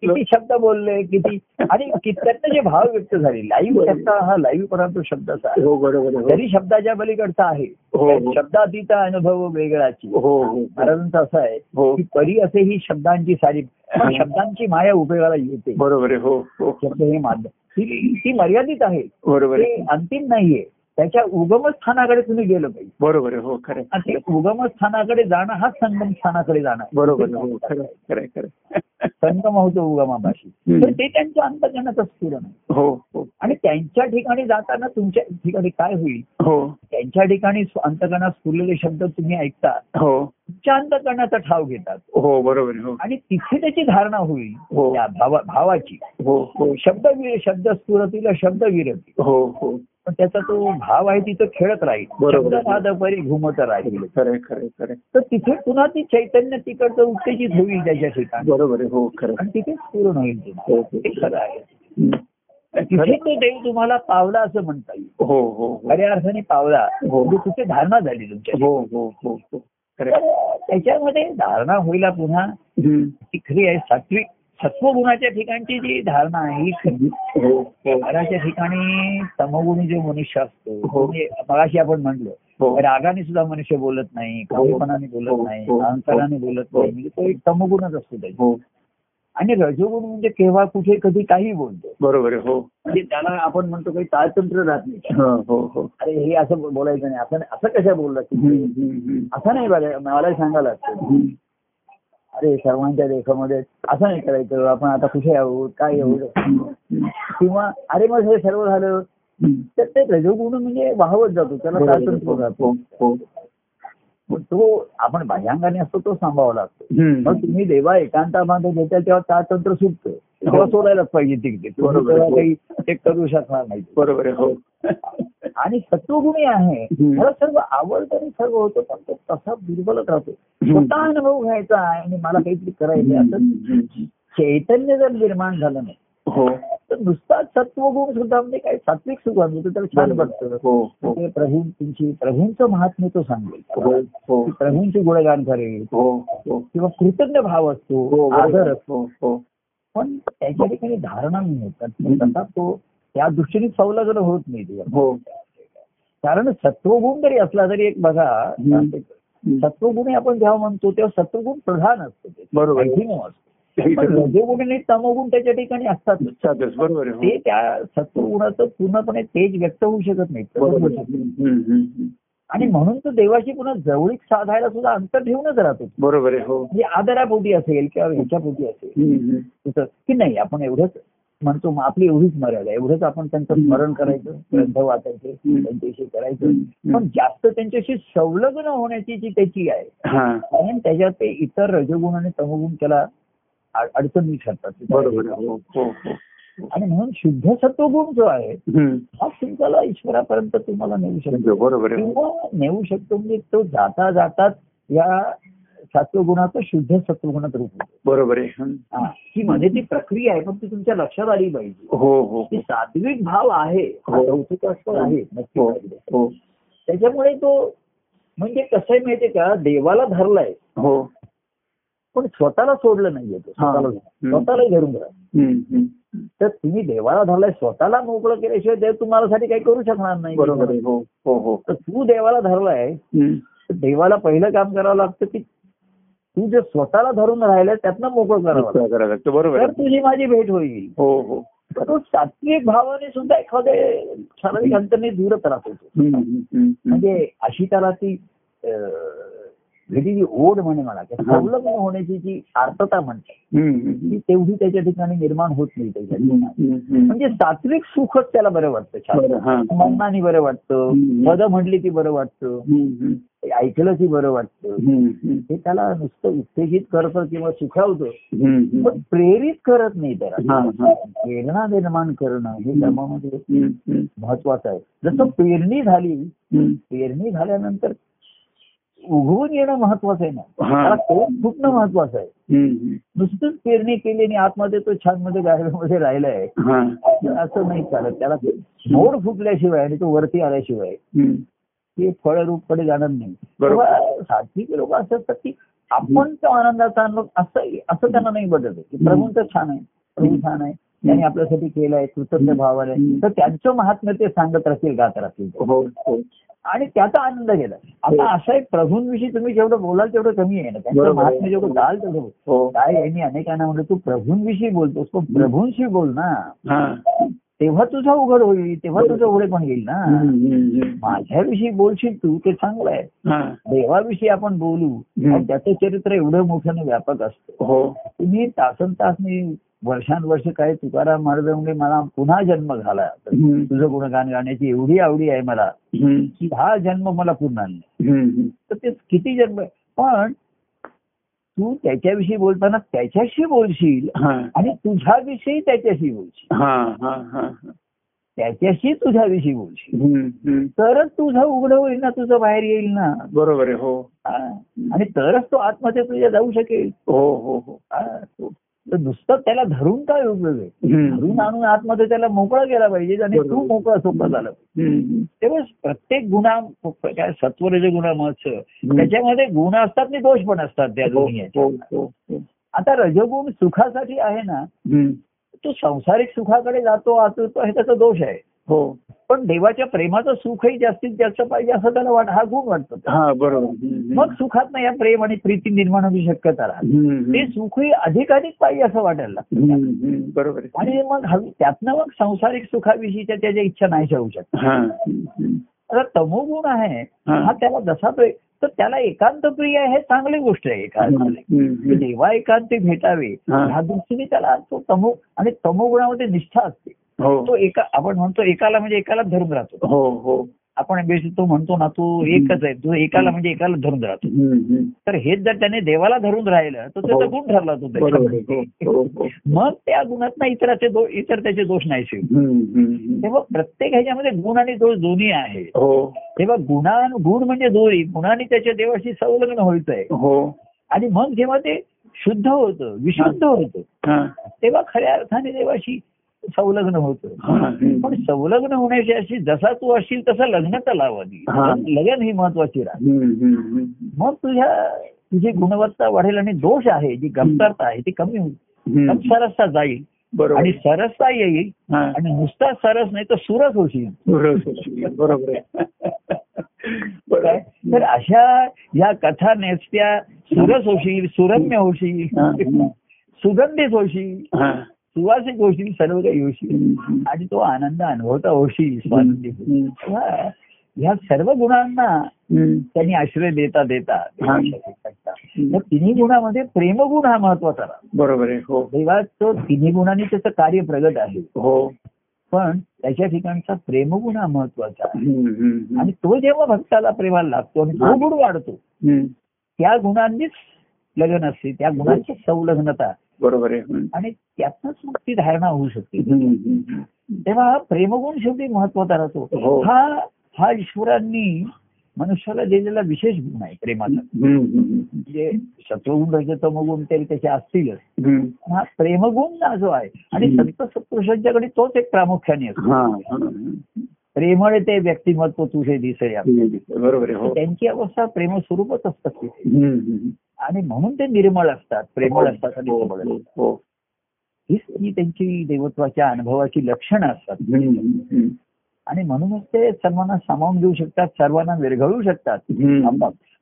[SPEAKER 2] किती शब्द बोलले किती आणि कित्यातनं जे भाव व्यक्त झाले लाईव्ह शब्द हा लाईव्ह परंतु शब्दाचा आहे.
[SPEAKER 1] हो बरोबर.
[SPEAKER 2] जरी शब्दाच्या पलीकडचा आहे.
[SPEAKER 1] हो, हो.
[SPEAKER 2] शब्दातीत अनुभव वेगळाची.
[SPEAKER 1] हो हो. हो.
[SPEAKER 2] महाराजांचं असं आहे
[SPEAKER 1] हो.
[SPEAKER 2] की परी असे ही शब्दांची सारी शब्दांची माया उपयोगाला येते.
[SPEAKER 1] बरोबर आहे हो हो.
[SPEAKER 2] शब्द हे माध्यम. ती ती मर्यादित आहे.
[SPEAKER 1] बरोबर
[SPEAKER 2] अंतिम नाहीये. त्याच्या उगमस्थानाकडे तुम्ही गेलं पाहिजे
[SPEAKER 1] बरोबर आहे हो खरं
[SPEAKER 2] उगमस्थानाकडे जाणं हाच संगम स्थानाकडे जाणं.
[SPEAKER 1] बरोबर हो.
[SPEAKER 2] संगम होतो उगमापाशी. तर ते त्यांच्या अंतकरणाचं स्फुरण
[SPEAKER 1] हो हो.
[SPEAKER 2] आणि त्यांच्या ठिकाणी जाताना तुमच्या ठिकाणी काय होईल?
[SPEAKER 1] हो.
[SPEAKER 2] त्यांच्या ठिकाणी अंतकरणात स्फुरलेले शब्द तुम्ही ऐकता.
[SPEAKER 1] हो.
[SPEAKER 2] तुमच्या अंतकरणाचा ठाव घेतात.
[SPEAKER 1] हो बरोबर हो.
[SPEAKER 2] आणि तिथे त्याची धारणा होईल.
[SPEAKER 1] हो.
[SPEAKER 2] भावाची.
[SPEAKER 1] हो हो.
[SPEAKER 2] शब्द शब्द स्फुरतील शब्द विरतील
[SPEAKER 1] हो हो.
[SPEAKER 2] पण त्याचा तो भाव आहे तिथं खेळत राहील परी घुमत राहील
[SPEAKER 1] खरं खरं.
[SPEAKER 2] तर तिथे पुन्हा ती चैतन्य तिकडचं उत्तेजित होईल त्याच्या ठिकाणी
[SPEAKER 1] बरोबर हो खरं.
[SPEAKER 2] आणि तिथेच पूर्ण होईल ते.
[SPEAKER 1] हो, हो.
[SPEAKER 2] खरं आहे. तिथे तो देव तुम्हाला पावला असं म्हणता येईल
[SPEAKER 1] हो हो हो
[SPEAKER 2] खऱ्या अर्थाने पावला
[SPEAKER 1] हो.
[SPEAKER 2] म्हणजे तिथे धारणा झाली तुमच्या
[SPEAKER 1] हो हो हो हो
[SPEAKER 2] त्याच्यामध्ये धारणा होईला पुन्हा. ती खरी आहे सात्विक सत्वगुणाच्या ठिकाणची जी धारणा आहे ही खरी
[SPEAKER 1] हो हो
[SPEAKER 2] रागाच्या ठिकाणी तमगुणी जो मनुष्य असतो
[SPEAKER 1] हो.
[SPEAKER 2] म्हणजे मगाशी आपण म्हणलो
[SPEAKER 1] हो.
[SPEAKER 2] रागाने सुद्धा मनुष्य बोलत नाही कमीपणाने
[SPEAKER 1] हो.
[SPEAKER 2] बोलत नाही
[SPEAKER 1] हो.
[SPEAKER 2] अहंकाराने बोलत
[SPEAKER 1] हो.
[SPEAKER 2] नाही म्हणजे तो एक तमगुणच असतो त्याचा
[SPEAKER 1] हो
[SPEAKER 2] आणि रजोगुण म्हणजे केव्हा कुठे कधी काही बोलतो
[SPEAKER 1] बरोबर हो
[SPEAKER 2] म्हणजे त्याला आपण म्हणतो काही ताळतंत्र राहत नाही
[SPEAKER 1] हो हो हो
[SPEAKER 2] अरे हे असं बोलायचं नाही असं असं कशा बोललं. असं नाही बघा मला सांगायला लागतं. अरे सर्वांच्या देखामध्ये असं नाही करायचं आपण आता कुठे आहोत काय
[SPEAKER 1] हम्म.
[SPEAKER 2] किंवा अरे मग हे सर्व झालं. तर ते रजोगुण म्हणजे वाहवत जातो त्याला
[SPEAKER 1] हो, हो.
[SPEAKER 2] पण तो आपण बाह्यांगाने असतो तो सांभाळावा लागतो. मग तुम्ही देवा एकांतामध्ये देता तेव्हा ताळतंत्र सुटतं. तेव्हा सोडायलाच पाहिजे तिकडे काही ते करू शकणार नाही.
[SPEAKER 1] बरोबर आहे हो.
[SPEAKER 2] आणि सत्वगुणी आहे. मला सर्व आवडतं आणि सर्व होतं पण तो तसा दुर्बलच राहतो. स्वतः अनुभव घ्यायचा आहे आणि मला काहीतरी करायचं. असं. चैतन्य जर निर्माण झालं नाही
[SPEAKER 1] हो.
[SPEAKER 2] तर नुसताच सत्वगुण सुद्धा म्हणजे काय? सात्विक सुख म्हणजे त्याला छान वाटतं.
[SPEAKER 1] हो हो.
[SPEAKER 2] ते प्रभू तुमची प्रभूंचं महात्म्य तो सांगेल.
[SPEAKER 1] हो
[SPEAKER 2] प्रभूंचे गुणगान करेल. किंवा कृतज्ञ भाव असतो. आदर असतो. पण त्याच्या ठिकाणी धारणा नाही होत. कारण तसा तो त्या दृष्टीने सवलगन होत नाही
[SPEAKER 1] हो.
[SPEAKER 2] कारण सत्वगुण जरी असला तरी एक बघा. सत्वगुणी आपण जेव्हा म्हणतो तेव्हा सत्वगुण प्रधान असतो.
[SPEAKER 1] बरोबर.
[SPEAKER 2] रजोगुण आणि तमोगुण त्याच्या ठिकाणी असतात
[SPEAKER 1] बरोबर आहे
[SPEAKER 2] ते
[SPEAKER 1] हो.
[SPEAKER 2] त्या सत्वगुणाचं पूर्णपणे तेज व्यक्त होऊ शकत नाही. आणि म्हणून तो देवाशी पुन्हा जवळीक साधायला सुद्धा अंतर ठेवूनच राहतो.
[SPEAKER 1] बरोबर आहे हो.
[SPEAKER 2] म्हणजे आदरापोटी असेल किंवा ह्याच्यापोटी असेल. की नाही आपण एवढंच म्हणतो मग आपली एवढीच मर्यादा आहे. एवढंच आपण त्यांचं स्मरण करायचं ग्रंथ वाचायचे. त्यांच्याशी करायचं. पण जास्त त्यांच्याशी संलग्न होण्याची जी त्याची आहे कारण त्याच्यात ते इतर रजगुण आणि तमगुण त्याला अड- अडचणी ठरतात
[SPEAKER 1] बरोबर हो हो हो.
[SPEAKER 2] आणि म्हणून शुद्ध सत्वगुण जो आहे. हा तुमच्याला ईश्वरापर्यंत तुम्हाला नेऊ शकतो.
[SPEAKER 1] बरोबर
[SPEAKER 2] नेऊ शकतो म्हणजे तो जाता जातात या सत्वगुणाचं शुद्ध सत्वगुणात रूप होतं.
[SPEAKER 1] बरोबर आहे.
[SPEAKER 2] हा. म्हणजे ती प्रक्रिया आहे पण ती तुमच्या लक्षात आली पाहिजे.
[SPEAKER 1] हो हो.
[SPEAKER 2] की सात्विक भाव आहे. हा. आहे नक्की
[SPEAKER 1] हो. हो.
[SPEAKER 2] त्याच्यामुळे तो म्हणजे कसं आहे माहितीये का? देवाला धरलाय.
[SPEAKER 1] हो.
[SPEAKER 2] पण स्वतःला सोडलं नाहीये तो. स्वतःला धरून राहा. तर तुम्ही देवाला धरलाय स्वतःला मोकळं केल्याशिवाय देव तुम्हाला साठी काही करू शकणार नाही.
[SPEAKER 1] बरोबर हो हो हो.
[SPEAKER 2] तर तू देवाला धरलाय. देवाला पहिलं काम करावं लागतं की तू जे स्वतःला धरून राहिलं त्यातनं मोकळं करावं लागतं.
[SPEAKER 1] बरोबर
[SPEAKER 2] तर तुझी माझी भेट होईल.
[SPEAKER 1] हो हो.
[SPEAKER 2] तर तो सात्विक भावाने सुद्धा एखादे ठराविक अंतरने दूरच राहतो. म्हणजे अशी त्याला ती अं, भेटी जी ओढ म्हणे मला की संलग्न होण्याची जी आर्तता म्हणते. ती तेवढी त्याच्या ठिकाणी निर्माण होत नाही त्याच्या ठिकाणी. म्हणजे सात्विक सुखच त्याला बरं वाटतं. छान मनाने बरं वाटतं. पद म्हणली ती बरं वाटतं ऐकलं ती बरं वाटतं. हे त्याला नुसतं उत्तेजित करतं किंवा सुखावतं. पण प्रेरित करत नाही त्याला. प्रेरणा निर्माण करणं हे धर्मामध्ये. महत्वाचं आहे जसं पेरणी झाली. पेरणी झाल्यानंतर उगवून येणं महत्वाचं आहे ना. त्याला कोण फुटणं महत्वाचं आहे. नुसतंच पेरणी केली आणि आतमध्ये तो छानमध्ये गार्डनमध्ये राहिलाय.
[SPEAKER 1] हा.
[SPEAKER 2] असं नाही चालत. त्याला मोड फुटल्याशिवाय आणि तो वरती आल्याशिवाय. ते फळ रूपकडे जाणार नाही. सात्विक लोक असं असतात की आपण तो आनंदाचा असं असं त्यांना नाही बदलत की प्रभूंचं छान आहे. प्रभू छान आहे. त्यांनी आपल्यासाठी केलंय कृतज्ञ भाव आलाय तर त्यांचं महात्म्य ते सांगत राहतील गात राहतील.
[SPEAKER 1] हो हो.
[SPEAKER 2] आणि त्याचा आनंद घेला आता असं आहे प्रभूंविषयी तुम्ही जेवढं बोलाल तेवढं कमी आहे ना. त्यांचं
[SPEAKER 1] आहे.
[SPEAKER 2] महात्म्य जेवढं जाल तेवढं.
[SPEAKER 1] हो.
[SPEAKER 2] काय आहे, मी अनेकांना म्हणलं तू प्रभूंविषयी बोलतोस पण प्रभूंशी बोल ना.
[SPEAKER 1] हा.
[SPEAKER 2] तेव्हा तुझा उघड होईल तेव्हा तुझं उघडे पण येईल ना. माझ्याविषयी बोलशील तू ते चांगलं आहे.
[SPEAKER 1] हा.
[SPEAKER 2] देवाविषयी आपण बोलू त्याचं चरित्र एवढं मोठं आणि व्यापक असतं.
[SPEAKER 1] हो.
[SPEAKER 2] तुम्ही तासन तास मी वर्षानुवर्ष काय तुकाराम महाराज म्हणजे मला पुन्हा जन्म झाला. तुझं गुणगान गाण्याची एवढी आवडी आहे मला की हा जन्म मला पुन्हा. तर ते किती जन्म पण तू त्याच्याविषयी बोलताना त्याच्याशी बोलशील आणि तुझ्याविषयी त्याच्याशी बोलशील. त्याच्याशी तुझ्याविषयी बोलशील. तरच तुझं उघड होईल ना तुझं बाहेर येईल ना.
[SPEAKER 1] बरोबर आहे हो.
[SPEAKER 2] आणि तरच तो आतमध्ये तुझ्या जाऊ शकेल.
[SPEAKER 1] हो हो हो.
[SPEAKER 2] हा. तर नुसतं त्याला धरून काय उपयोग आहे. धरून आणून आतमध्ये त्याला मोकळा केला पाहिजे आणि तू. मोकळा सोपा झाला पाहिजे. तेव्हा प्रत्येक गुणा काय सत्वरज गुणा महत्त्व त्याच्यामध्ये गुण असतात आणि दोष पण असतात त्या
[SPEAKER 1] हो,
[SPEAKER 2] दोन्ही
[SPEAKER 1] हो. हो.
[SPEAKER 2] आता रजगुण सुखासाठी आहे ना. तो संसारिक सुखाकडे जातो हे त्याचा दोष आहे
[SPEAKER 1] हो
[SPEAKER 2] पण देवाच्या प्रेमाचं सुखही जास्तीत जास्त पाहिजे असं त्याला वाट हा गुण वाटतो
[SPEAKER 1] हा बरोबर.
[SPEAKER 2] मग सुखात ना या प्रेम आणि प्रीती निर्माण होण्याची शक्यता राहते ते सुखही अधिकाधिक पाहिजे असं वाटायला लागतं.
[SPEAKER 1] बरोबर आहे
[SPEAKER 2] आणि मग हवी त्यातनं मग संसारिक सुखाविषयीच्या त्याच्या इच्छा नाही होऊ शकत
[SPEAKER 1] हा.
[SPEAKER 2] आता तमोगुण आहे
[SPEAKER 1] हा.
[SPEAKER 2] त्याला जसा प्रे तर त्याला एकांत प्रिय हे चांगली गोष्ट आहे एकांत. देवा एकांती भेटावे
[SPEAKER 1] हा.
[SPEAKER 2] ह्या दृष्टीने त्याला तो तमो आणि तमोगुणामध्ये निष्ठा असते तो एका आपण म्हणतो एकाला म्हणजे एकाला धरून राहतो.
[SPEAKER 1] हो हो.
[SPEAKER 2] आपण तो म्हणतो ना तू एकच आहे. तू एकाला म्हणजे एकाला धरून राहतो. तर हेच जर त्याने देवाला धरून राहिलं तर त्याचा
[SPEAKER 1] हो.
[SPEAKER 2] गुण ठरला तो.
[SPEAKER 1] हो, हो, हो.
[SPEAKER 2] मग त्या गुणात इतराचे दो इतर त्याचे दोष नाही शिव. तेव्हा प्रत्येक ह्याच्यामध्ये गुण आणि दोष दोन्ही आहे
[SPEAKER 1] हो.
[SPEAKER 2] तेव्हा गुणा गुण म्हणजे दोरी गुणाने त्याच्या देवाशी संलग्न व्हायचं आहे
[SPEAKER 1] हो.
[SPEAKER 2] आणि मग जेव्हा ते शुद्ध होतं विशुद्ध होतं
[SPEAKER 1] हा.
[SPEAKER 2] तेव्हा खऱ्या अर्थाने देवाशी संलग्न होतं. पण संलग्न होण्याची अशी जसा तू असशील तसं लग्न तर लावावी
[SPEAKER 1] हा.
[SPEAKER 2] लगन ही महत्वाची राहते.
[SPEAKER 1] हम्म.
[SPEAKER 2] मग तुझ्या तुझी गुणवत्ता वाढेल आणि दोष आहे जी गमतरता आहे ती कमी होईल. सरसता जाईल.
[SPEAKER 1] बरोबर.
[SPEAKER 2] आणि सरसता येईल. आणि नुसता सरस नाही तर सुरस होशील.
[SPEAKER 1] बरोबर
[SPEAKER 2] तर अशा या कथा नेसत्या सुरस होशील सुरम्य होशील. सुगंधित होशील. सुवासिक होशील सर्व काही होशील. आणि तो आनंद अनुभवता होशील. तेव्हा ह्या सर्व गुणांना. त्यांनी आश्रय देता देता. त्या तिन्ही गुणामध्ये प्रेमगुण हा महत्त्वाचा.
[SPEAKER 1] बरोबर आहे हो
[SPEAKER 2] तेव्हा तो तिन्ही गुणांनी त्याचं कार्य प्रगत आहे
[SPEAKER 1] हो
[SPEAKER 2] पण त्याच्या ठिकाणचा प्रेमगुण हा महत्त्वाचा आहे आणि तो जेव्हा भक्ताला प्रेमाला लागतो आणि. तो गुण वाढतो. त्या गुणांनीच लगन असते त्या गुणांची संलग्नता
[SPEAKER 1] बरोबर आहे.
[SPEAKER 2] आणि त्यातनंच मग ती धारणा होऊ शकते. तेव्हा हा प्रेमगुण शेवटी महत्त्वाचा
[SPEAKER 1] हो.
[SPEAKER 2] राहतो हा हा ईश्वरांनी मनुष्याला दिलेला विशेष गुण आहे प्रेमाचा
[SPEAKER 1] हम्म, हम्म.
[SPEAKER 2] म्हणजे रजतमगुण तरी त्याचे असतीलच. हा प्रेमगुण हा जो आहे आणि. संत सत्पुरुषांच्याकडे तोच एक प्रामुख्याने असतो
[SPEAKER 1] हा, हा.
[SPEAKER 2] प्रेमळ ते व्यक्तिमत्व तुझे दिसे
[SPEAKER 1] बरोबर आहे हो.
[SPEAKER 2] त्यांची अवस्था प्रेम स्वरूपच असतात तिथे. आणि म्हणून ते निर्मळ असतात प्रेमळ असतात आणि
[SPEAKER 1] हो,
[SPEAKER 2] निर्मळ असतात.
[SPEAKER 1] हो.
[SPEAKER 2] हीच ही त्यांची देवत्वाच्या अनुभवाची लक्षणं असतात. आणि म्हणूनच ते सर्वांना सामावून घेऊ शकतात सर्वांना विरघळू शकतात.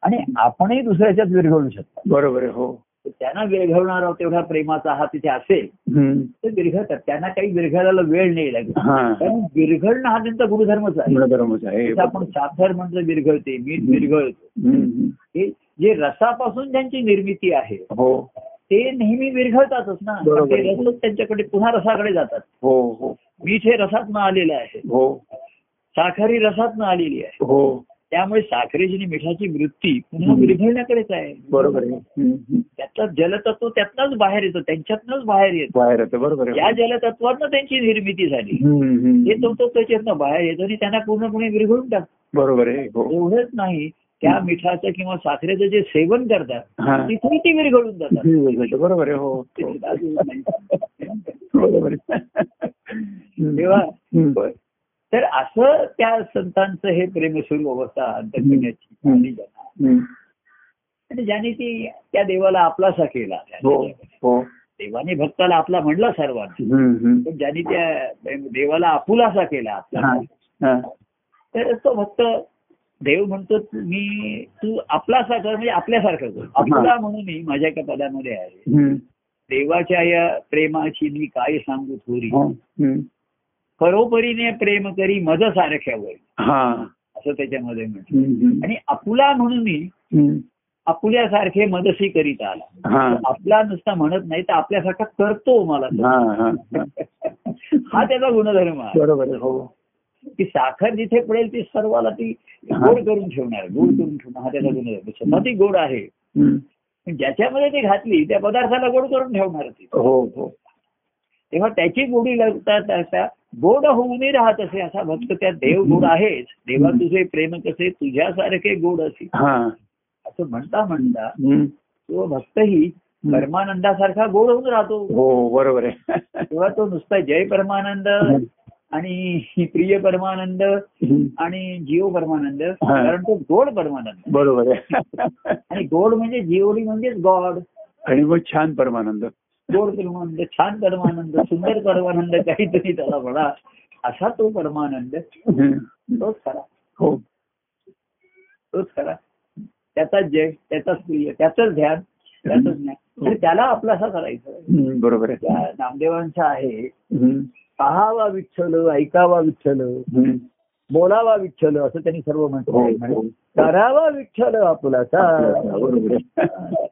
[SPEAKER 2] आणि आपणही दुसऱ्याच्यात विरघळू शकतात.
[SPEAKER 1] बरोबर आहे हो.
[SPEAKER 2] त्यांना विरघळणारा तेवढा प्रेमाचा हा तिथे असेल. तर विरघळतात त्यांना काही विरघळायला वेळ नाही लागेल
[SPEAKER 1] हा.
[SPEAKER 2] कारण विरघळणं हा त्यांचा गुणधर्मच आहे.
[SPEAKER 1] गुणधर्मच आहे.
[SPEAKER 2] जसं आपण साखर म्हणजे विरघळते मीठ विरघळतो. हे जे रसापासून ज्यांची निर्मिती आहे
[SPEAKER 1] हो.
[SPEAKER 2] ते नेहमी विरघळतातच ना. ते रसच त्यांच्याकडे पुन्हा रसाकडे जातात.
[SPEAKER 1] हो हो.
[SPEAKER 2] मीठ हे रसातनं आलेलं आहे.
[SPEAKER 1] हो.
[SPEAKER 2] साखर ही रसातनं आलेली आहे.
[SPEAKER 1] हो.
[SPEAKER 2] त्यामुळे साखरेची आणि मिठाची वृत्ती पुन्हा विरघळण्याकडेच आहे.
[SPEAKER 1] बरोबर.
[SPEAKER 2] त्यातलं जलतत्व त्यातनंच बाहेर येतं त्यांच्यातनंच बाहेर येतं.
[SPEAKER 1] बाहेर येतं बरोबर
[SPEAKER 2] या
[SPEAKER 1] आहे
[SPEAKER 2] जलतत्वानं त्यांची निर्मिती झाली. हे तो तो त्याच्यातनं बाहेर येतो आणि त्यांना पूर्णपणे विरघळून टाकतो.
[SPEAKER 1] बरोबर आहे हो.
[SPEAKER 2] एवढंच नाही त्या मिठाचं किंवा साखरेचं जे सेवन करतात
[SPEAKER 1] हा.
[SPEAKER 2] तिथेही ते विरघळून जातात.
[SPEAKER 1] बरोबर आहे हो
[SPEAKER 2] ते दादू नाही.
[SPEAKER 1] बरोबर आहे. हम्म.
[SPEAKER 2] तेव्हा. तर असं त्या संतांचं हे प्रेमस्वरूप अवस्था अंतर्गण्याची आणि ज्यांना- ती त्या देवाला आपलासा केला
[SPEAKER 1] हो हो.
[SPEAKER 2] देवाने भक्ताला आपला म्हणला सर्वांना. पण ज्यांनी त्या देवाला आपुलासा केला आपला. तर तो भक्त देव म्हणतो मी तू आपलासा कर म्हणजे आपल्यासारखं कर. आपुला म्हणून मी माझ्या एका पदामध्ये आहे. देवाच्या या प्रेमाची मी काय सांगू थोरी?
[SPEAKER 1] हो.
[SPEAKER 2] परोपरीने प्रेम करी मज सारख्यावर
[SPEAKER 1] हा.
[SPEAKER 2] असं त्याच्यामध्ये म्हटलं. आणि आपुला म्हणून मी. आपुल्यासारखे मदसी करीत आला.
[SPEAKER 1] हा.
[SPEAKER 2] आपला नुसता म्हणत नाही तर आपल्यासारखा करतो मला.
[SPEAKER 1] हा
[SPEAKER 2] त्याचा गुणधर्म
[SPEAKER 1] बरोबर आहे हो.
[SPEAKER 2] की साखर जिथे पडेल ती सर्वाला ती गोड करून ठेवणार गोड करून ठेवणार हा त्याचा गुणधर्म स्वतः ती गोड आहे. ज्याच्यामध्ये ती घातली त्या पदार्थाला गोड करून ठेवणार ती.
[SPEAKER 1] हो हो.
[SPEAKER 2] तेव्हा त्याची गोडी लागतात त्याचा गोड होऊनही राहत असे असा भक्त त्या देव गोड आहेच. देवा तुझे प्रेम कसे तुझ्यासारखे गोड असे.
[SPEAKER 1] हा.
[SPEAKER 2] असं म्हणता म्हणता. तो भक्तही परमानंदासारखा गोड होऊन राहतो.
[SPEAKER 1] हो बरोबर आहे.
[SPEAKER 2] तेव्हा तो नुसता जय परमानंद आणि प्रिय परमानंद. आणि जीव परमानंद कारण तो गोड परमानंद
[SPEAKER 1] बरोबर आहे.
[SPEAKER 2] आणि गोड म्हणजे जीवडी म्हणजेच गॉड.
[SPEAKER 1] आणि मग छान परमानंद.
[SPEAKER 2] गोड परमानंद छान परमानंद सुंदर परमानंद काहीतरी त्याला म्हणा. असा तो परमानंद. तोच खरा.
[SPEAKER 1] हो.
[SPEAKER 2] तोच खरा. त्याचाच जय त्याचाच प्रिय त्याचंच ध्यान त्याचंच ज्ञान. त्याला आपलासा करायचं
[SPEAKER 1] हम्म, बरोबर
[SPEAKER 2] नामदेवांचं आहे. पाहावा विठ्ठल ऐकावा विठ्ठल. बोलावा विठ्ठल असं त्यांनी सर्व
[SPEAKER 1] हो,
[SPEAKER 2] म्हटलं.
[SPEAKER 1] हो.
[SPEAKER 2] करावा विठ्ठल आपलाचा.
[SPEAKER 1] आहे.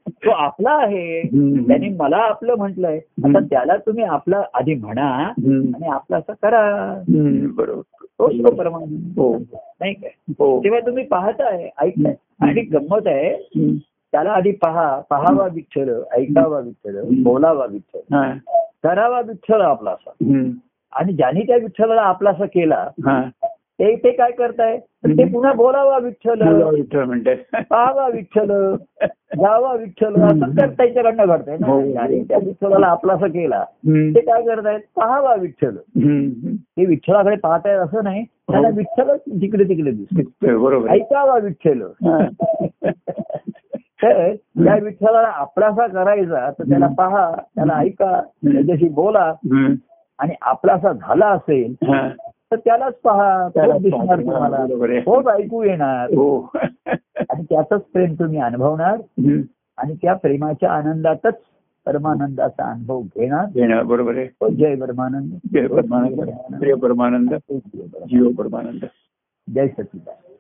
[SPEAKER 2] तो आपला आहे. त्यांनी मला आपलं म्हटलंय. आता. त्याला तुम्ही आपला आधी म्हणा. आणि आपला असं करा.
[SPEAKER 1] बरोबर.
[SPEAKER 2] तोच तो परमानंद
[SPEAKER 1] हो.
[SPEAKER 2] नाही काय तेव्हा तुम्ही पाहताय ऐकताय. आणि गंमत आहे. त्याला आधी पहा. पहावा विठ्ठल ऐकावा विठ्ठल बोलावा विठ्ठल. करावा विठ्ठल आपला असा. आणि ज्यांनी त्या विठ्ठलाला आपलासा केला. ते ते काय करताय? तर ते पुन्हा बोलावा विठ्ठल.
[SPEAKER 1] विठ्ठल म्हणते
[SPEAKER 2] पाहावा विठ्ठल. जावा विठ्ठल. असं त्या- त्यांच्याकडनं घडतंय ना.
[SPEAKER 1] हो.
[SPEAKER 2] आणि त्या विठ्ठलाला आपलासा केला. ते काय करतायत? पाहावा विठ्ठल. ते विठ्ठलाकडे पाहतायत असं नाही. त्याला विठ्ठलच तिकडे तिकडे दिसतो
[SPEAKER 1] बरोबर.
[SPEAKER 2] ऐकावा विठ्ठल.
[SPEAKER 1] हा.
[SPEAKER 2] तर त्या विठ्ठलाला आपलासा करायचा तर त्याला पहा त्याला ऐका त्याच्याशी बोला. आणि आपलासा झाला असेल
[SPEAKER 1] हा.
[SPEAKER 2] तर त्यालाच पहा दिसणार. तुम्हाला. तोच ऐकू येणार.
[SPEAKER 1] हो.
[SPEAKER 2] आणि त्याचंच प्रेम तुम्ही अनुभवणार. आणि त्या प्रेमाच्या आनंदातच परमानंदाचा अनुभव घेणार.
[SPEAKER 1] घेणार बरोबर आहे.
[SPEAKER 2] तो जय परमानंद.
[SPEAKER 1] जय परमानंद. प्रिय परमानंद. जीव परमानंद.
[SPEAKER 2] जय सचिदानंद.